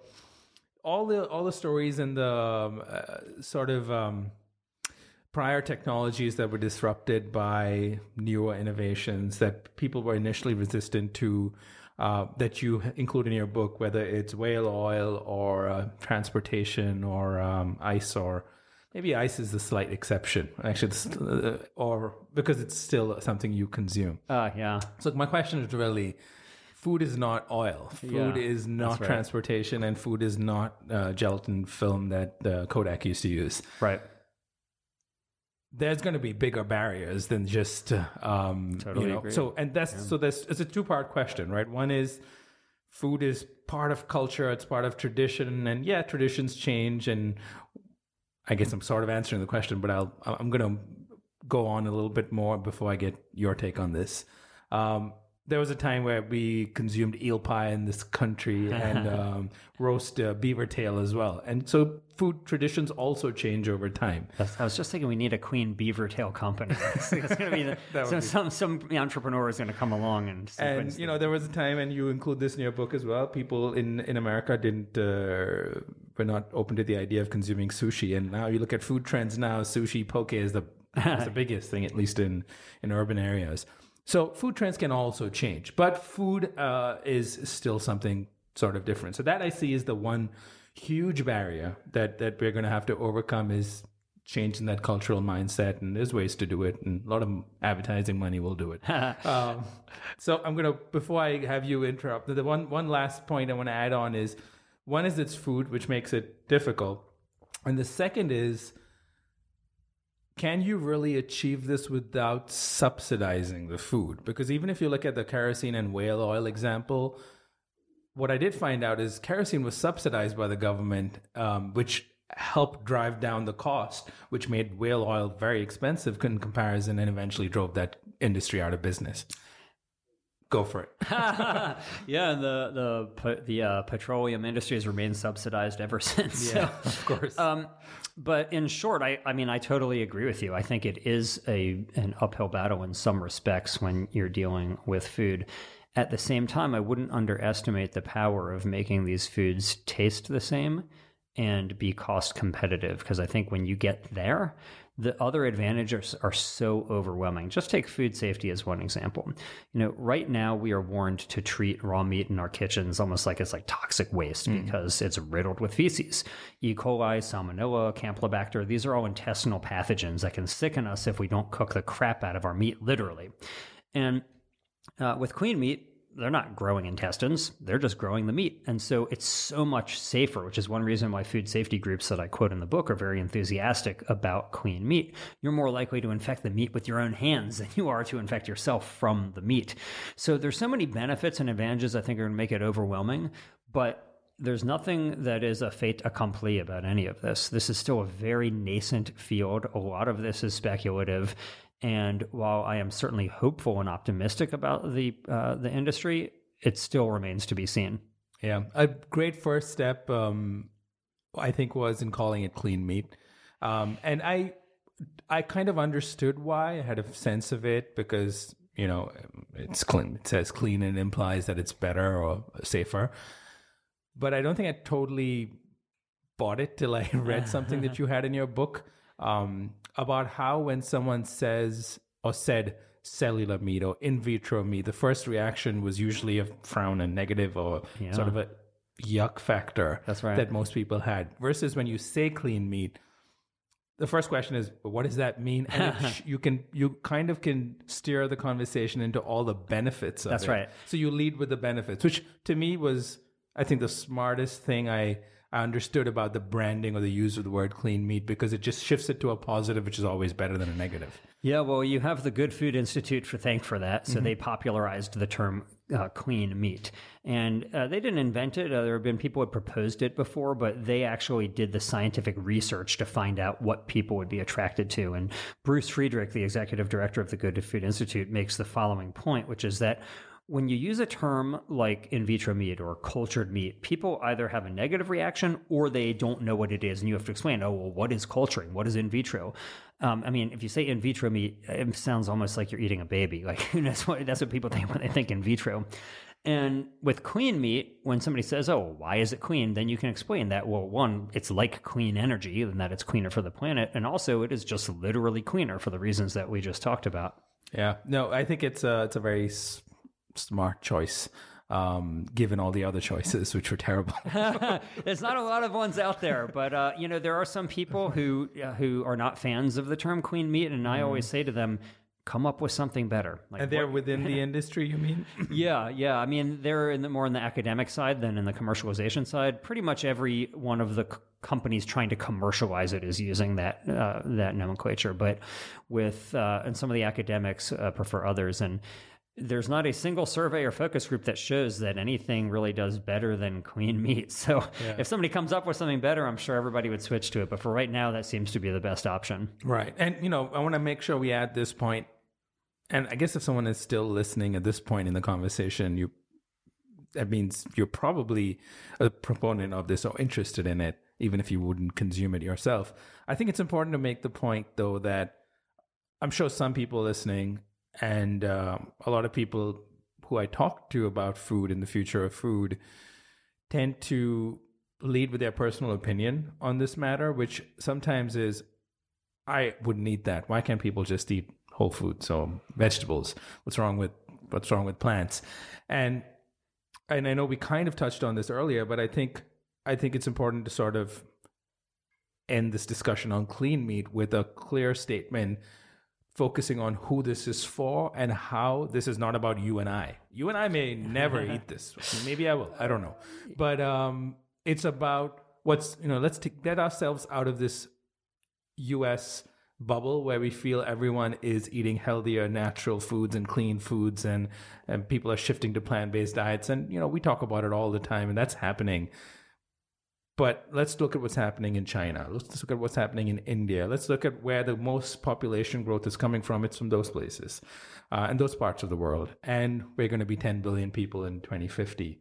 all the all the stories and the um, uh, sort of um, prior technologies that were disrupted by newer innovations that people were initially resistant to. Uh, that you include in your book, whether it's whale oil or uh, transportation or um, ice or maybe ice is the slight exception, actually, uh, or because it's still something you consume. Uh, yeah. So my question is really, food is not oil. Food Yeah, is not right. transportation, and food is not uh, gelatin film that uh, Kodak used to use. Right. There's going to be bigger barriers than just um, Totally you know. agree. So and that's so there's it's a two part question, right? One is food is part of culture, it's part of tradition, and yeah, traditions change. And I guess I'm sort of answering the question, but I'll I'm going to go on a little bit more before I get your take on this. Um, there was a time where we consumed eel pie in this country and um, roast uh, beaver tail as well, and so food traditions also change over time. I was just thinking we need a Clean Beaver Tail company. It's, going to be the, some, some some entrepreneur is going to come along and and you know there was a time and you include this in your book as well people in in america didn't uh, were not open to the idea of consuming sushi and now you look at food trends now sushi poke is the is the biggest thing at least in in urban areas so food trends can also change but food uh, is still something sort of different. So that i see is the one huge barrier that that we're going to have to overcome is changing that cultural mindset and there's ways to do it and a lot of advertising money will do it. Um, so i'm gonna before i have you interrupt the one one last point i want to add on is one is it's food which makes it difficult and the second is can you really achieve this without subsidizing the food because even if you look at the kerosene and whale oil example what I did find out is kerosene was subsidized by the government, um, which helped drive down the cost, which made whale oil very expensive in comparison and eventually drove that industry out of business. Go for it. yeah, and the the the uh, petroleum industry has remained subsidized ever since. Yeah, So, of course. um, but in short, I, I mean, I totally agree with you. I think it is a an uphill battle in some respects when you're dealing with food. At the same time, I wouldn't underestimate the power of making these foods taste the same and be cost competitive because I think when you get there, the other advantages are so overwhelming. Just take food safety as one example. You know, right now we are warned to treat raw meat in our kitchens almost like it's like toxic waste because it's riddled with feces. E. coli, salmonella, campylobacter, these are all intestinal pathogens that can sicken us if we don't cook the crap out of our meat, literally. And uh, with clean meat, they're not growing intestines, they're just growing the meat. And so it's so much safer, which is one reason why food safety groups that I quote in the book are very enthusiastic about clean meat. You're more likely to infect the meat with your own hands than you are to infect yourself from the meat. So there's so many benefits and advantages I think are going to make it overwhelming, but there's nothing that is a fait accompli about any of this. This is still a very nascent field. A lot of this is speculative. And while I am certainly hopeful and optimistic about the uh, the industry, it still remains to be seen. Yeah, a great first step, um, I think, was in calling it clean meat. Um, and I, I kind of understood why. I had a sense of it because you know it's clean. It says clean and implies that it's better or safer. But I don't think I totally bought it till I read something that you had in your book um, about how when someone says or said cellular meat or in vitro meat, the first reaction was usually a frown and negative or Yeah. sort of a yuck factor That's right. that most people had. Versus when you say clean meat, the first question is, what does that mean? And it sh- you can you kind of can steer the conversation into all the benefits of That's it. right. So you lead with the benefits, which to me was, I think, the smartest thing I, I understood about the branding or the use of the word clean meat because it just shifts it to a positive, which is always better than a negative. Yeah, well, you have the Good Food Institute for thank for that. So they popularized the term uh, clean meat. And uh, they didn't invent it. Uh, there have been people who proposed it before, but they actually did the scientific research to find out what people would be attracted to. And Bruce Friedrich, the executive director of the Good Food Institute, makes the following point, which is that when you use a term like in vitro meat or cultured meat, people either have a negative reaction or they don't know what it is. And you have to explain, oh, well, what is culturing? What is in vitro? Um, I mean, if you say in vitro meat, it sounds almost like you're eating a baby. Like that's what that's what people think when they think in vitro. And with clean meat, when somebody says, "Oh, why is it clean?" then you can explain that. Well, one, it's like clean energy, and that it's cleaner for the planet, and also it is just literally cleaner for the reasons that we just talked about. Yeah, no, I think it's a it's a very smart choice, um, given all the other choices, which were terrible. There's not a lot of ones out there, but uh, you know there are some people who uh, who are not fans of the term clean meat, and I always say to them, "Come up with something better." Like, and they're within the industry, you mean? yeah, yeah. I mean, they're in the, more in the academic side than in the commercialization side. Pretty much every one of the c- companies trying to commercialize it is using that uh, that nomenclature. But with uh, and some of the academics uh, prefer others, and there's not a single survey or focus group that shows that anything really does better than clean meat. So if somebody comes up with something better, I'm sure everybody would switch to it. But for right now, that seems to be the best option. Right. And, you know, I want to make sure we add this point. And I guess if someone is still listening at this point in the conversation, you that means you're probably a proponent of this or interested in it, even if you wouldn't consume it yourself. I think it's important to make the point, though, that I'm sure some people listening and um, a lot of people who I talk to about food and the future of food tend to lead with their personal opinion on this matter, which sometimes is I wouldn't eat that. Why can't people just eat whole foods or vegetables? What's wrong with what's wrong with plants? And and I know we kind of touched on this earlier, but I think I think it's important to sort of end this discussion on clean meat with a clear statement focusing on who this is for and how this is not about you and I. You and I may never eat this. Maybe I will. I don't know. But um, it's about what's, you know, let's take, get ourselves out of this US bubble where we feel everyone is eating healthier natural foods and clean foods and and people are shifting to plant-based diets and you know we talk about it all the time and that's happening but let's look at what's happening in China. Let's look at what's happening in India. Let's look at where the most population growth is coming from. It's from those places uh, and those parts of the world. And we're going to be 10 billion people in 2050.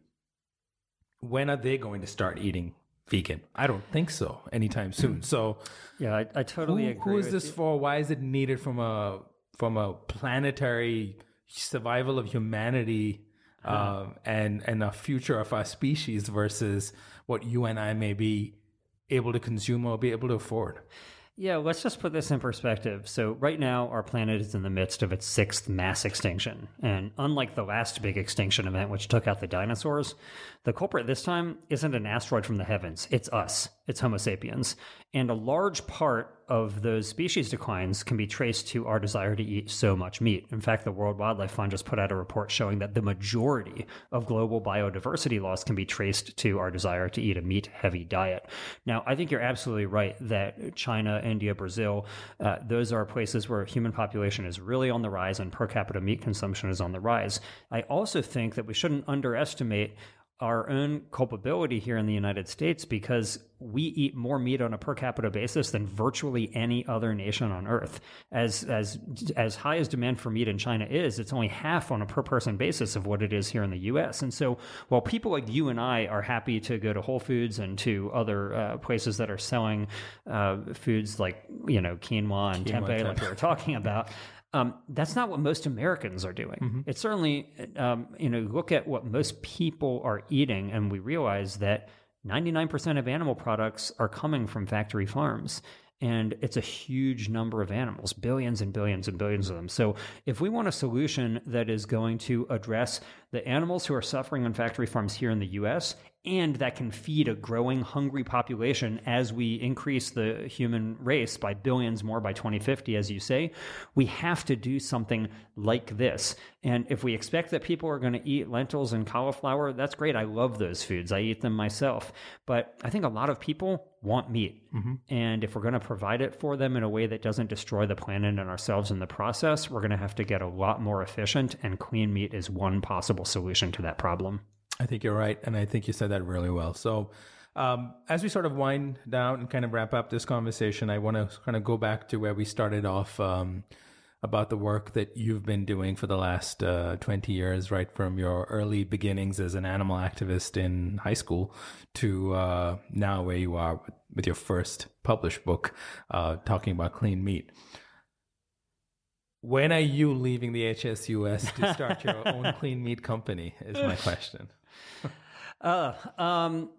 When are they going to start eating vegan? I don't think so anytime soon. So, Yeah, I, I totally who, agree. who is this you. for? Why is it needed from a from a planetary survival of humanity um, and and a future of our species versus what you and I may be able to consume or be able to afford? Yeah, let's just put this in perspective. So, right now, our planet is in the midst of its sixth mass extinction. And unlike the last big extinction event, which took out the dinosaurs, the culprit this time isn't an asteroid from the heavens. It's us, it's Homo sapiens. And a large part of those species declines can be traced to our desire to eat so much meat. In fact, the World Wildlife Fund just put out a report showing that the majority of global biodiversity loss can be traced to our desire to eat a meat heavy diet. Now, I think you're absolutely right that China, India, Brazil, uh, those are places where human population is really on the rise and per capita meat consumption is on the rise. I also think that we shouldn't underestimate our own culpability here in the United States because we eat more meat on a per capita basis than virtually any other nation on earth. As as as high as demand for meat in China is, it's only half on a per person basis of what it is here in the U.S. And so, while people like you and I are happy to go to Whole Foods and to other uh, places that are selling uh, foods like you know quinoa and quinoa, tempeh, like we were talking about. Um, that's not what most Americans are doing. Mm-hmm. It's certainly, um, you know, look at what most people are eating, and we realize that 99% of animal products are coming from factory farms. And it's a huge number of animals, billions and billions and billions of them. So, if we want a solution that is going to address the animals who are suffering on factory farms here in the US and that can feed a growing hungry population as we increase the human race by billions more by 2050 as you say we have to do something like this. And if we expect that people are going to eat lentils and cauliflower that's great. I love those foods. I eat them myself. But i think a lot of people want meat. Mm-hmm. and if we're going to provide it for them in a way that doesn't destroy the planet and ourselves in the process we're going to have to get a lot more efficient and clean meat is one possible solution to that problem I think you're right. And I think you said that really well. So, um, as we sort of wind down and kind of wrap up this conversation, I want to kind of go back to where we started off um, about the work that you've been doing for the last uh, 20 years, right from your early beginnings as an animal activist in high school to uh, now where you are with, with your first published book uh, talking about clean meat. When are you leaving the HSUS to start your own clean meat company? Is my question. Uh, um,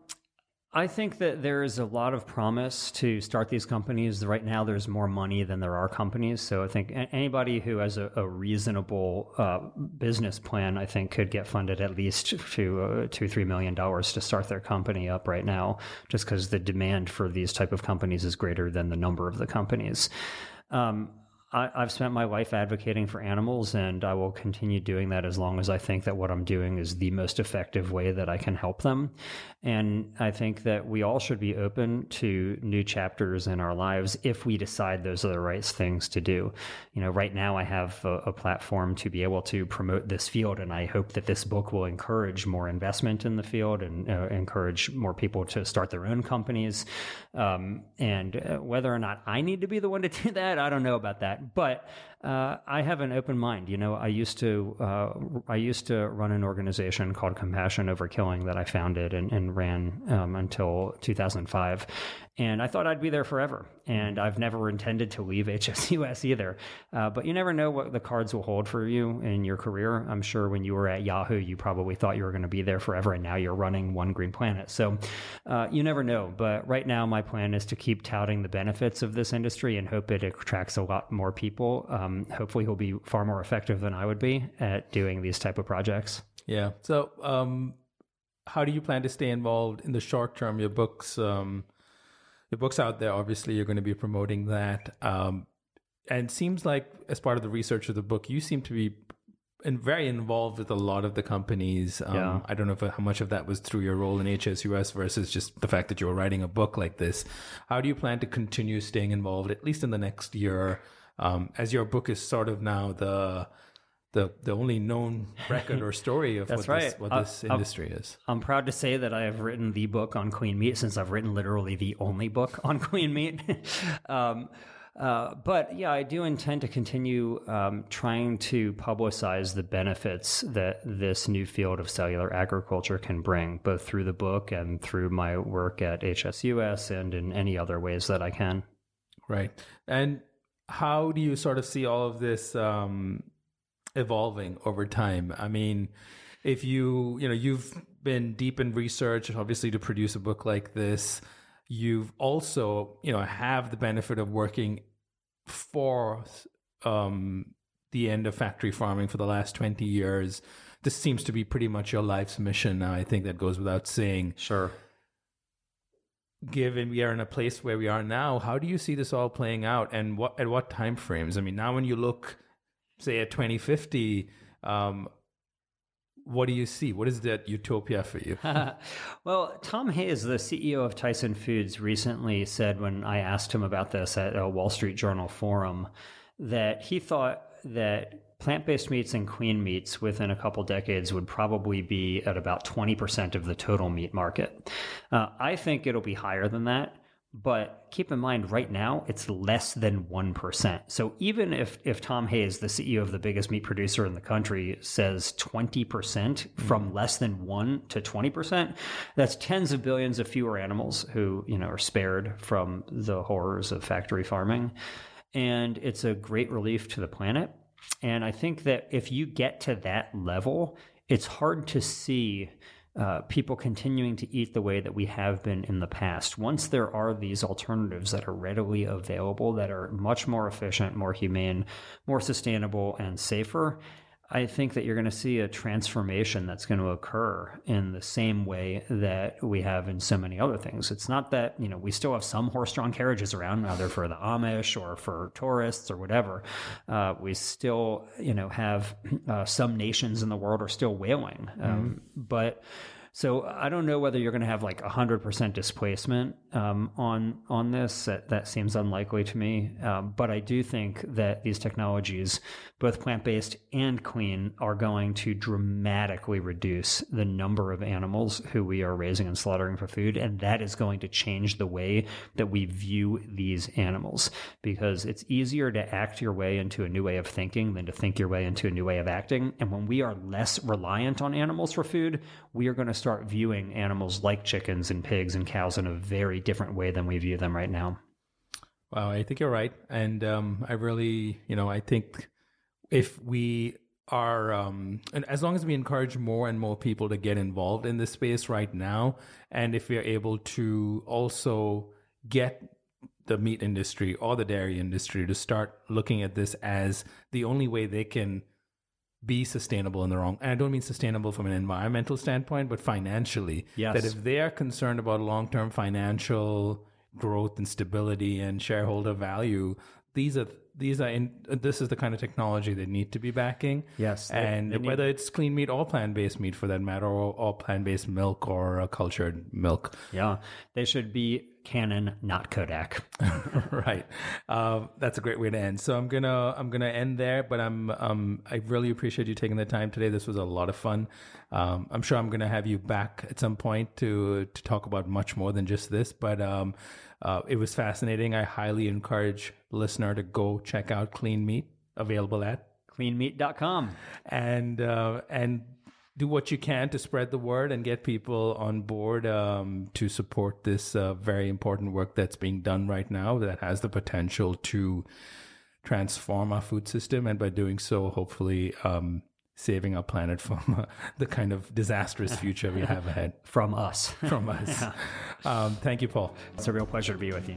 I think that there is a lot of promise to start these companies. Right now, there's more money than there are companies. So I think anybody who has a, a reasonable uh, business plan, I think, could get funded at least to uh, two, three million dollars to start their company up right now, just because the demand for these type of companies is greater than the number of the companies. Um, I, have spent my life advocating for animals, and I will continue doing that as long as I think that what I'm doing is the most effective way that I can help them. And I think that we all should be open to new chapters in our lives if we decide those are the right things to do. You know, right now I have a, a platform to be able to promote this field, and I hope that this book will encourage more investment in the field and uh, encourage more people to start their own companies. Um, and uh, whether or not I need to be the one to do that, I don't know about that but uh, I have an open mind. You know, I used to uh, I used to run an organization called Compassion Over Killing that I founded and, and ran um, until 2005, and I thought I'd be there forever. And I've never intended to leave HSUS either. Uh, but you never know what the cards will hold for you in your career. I'm sure when you were at Yahoo, you probably thought you were going to be there forever, and now you're running One Green Planet. So uh, you never know. But right now, my plan is to keep touting the benefits of this industry and hope it attracts a lot more people. Um, hopefully, he'll be far more effective than I would be at doing these type of projects. Yeah. So, um, how do you plan to stay involved in the short term? Your books. Um, the book's out there. Obviously, you're going to be promoting that. Um, and seems like as part of the research of the book, you seem to be in, very involved with a lot of the companies. Um, yeah. I don't know if, how much of that was through your role in HSUS versus just the fact that you were writing a book like this. How do you plan to continue staying involved, at least in the next year, um, as your book is sort of now the the the only known record or story of what, right. this, what uh, this industry I'm, is. I'm proud to say that I have written the book on clean meat since I've written literally the only book on clean meat. um, uh, but yeah, I do intend to continue um, trying to publicize the benefits that this new field of cellular agriculture can bring, both through the book and through my work at HSUS and in any other ways that I can. Right. And how do you sort of see all of this um, evolving over time. I mean, if you, you know, you've been deep in research, obviously, to produce a book like this, you've also, you know, have the benefit of working for um, the end of factory farming for the last 20 years. This seems to be pretty much your life's mission now. I think that goes without saying. Sure. Given we are in a place where we are now, how do you see this all playing out, and what at what time frames? I mean, now when you look say at 2050 um, what do you see? What is that utopia for you? well, Tom Hayes, the CEO of Tyson Foods, recently said when I asked him about this at a Wall Street Journal forum that he thought that plant based meats and queen meats within a couple decades would probably be at about 20% of the total meat market. Uh, I think it'll be higher than that. But keep in mind, right now, it's less than 1%. So even if, if Tom Hayes, the CEO of the biggest meat producer in the country, says 20% from less than 1 to 20%, that's tens of billions of fewer animals who, you know, are spared from the horrors of factory farming. And it's a great relief to the planet. And I think that if you get to that level, it's hard to see uh, people continuing to eat the way that we have been in the past. Once there are these alternatives that are readily available, that are much more efficient, more humane, more sustainable, and safer, I think that you're going to see a transformation that's going to occur in the same way that we have in so many other things. It's not that, you know, we still have some horse drawn carriages around, either for the Amish or for tourists or whatever. Uh, we still, you know, have uh, some nations in the world are still whaling. Um, mm. But so I don't know whether you're going to have like 100% displacement um, on on this. That, that seems unlikely to me. Um, but I do think that these technologies, both plant based and clean, are going to dramatically reduce the number of animals who we are raising and slaughtering for food, and that is going to change the way that we view these animals because it's easier to act your way into a new way of thinking than to think your way into a new way of acting. And when we are less reliant on animals for food, we are going to start viewing animals like chickens and pigs and cows in a very different way than we view them right now. Wow, I think you're right. And um, I really, you know, I think if we are, um, and as long as we encourage more and more people to get involved in this space right now, and if we are able to also get the meat industry or the dairy industry to start looking at this as the only way they can be sustainable in the wrong. And I don't mean sustainable from an environmental standpoint, but financially. Yes. That if they are concerned about long term financial growth and stability and shareholder value, these are these are in this is the kind of technology they need to be backing. Yes, they, and they whether it's clean meat or plant based meat for that matter, or, or plant based milk or cultured milk. Yeah, they should be Canon, not Kodak. right. Uh, that's a great way to end. So I'm gonna I'm gonna end there. But I'm um I really appreciate you taking the time today. This was a lot of fun. Um, I'm sure I'm gonna have you back at some point to to talk about much more than just this. But um, uh, it was fascinating. I highly encourage listener to go check out Clean Meat, available at cleanmeat.com, and uh, and do what you can to spread the word and get people on board um, to support this uh, very important work that's being done right now that has the potential to transform our food system. And by doing so hopefully um, saving our planet from uh, the kind of disastrous future we have ahead. From us. From us. Yeah. um, thank you paul. It's a real pleasure to be with you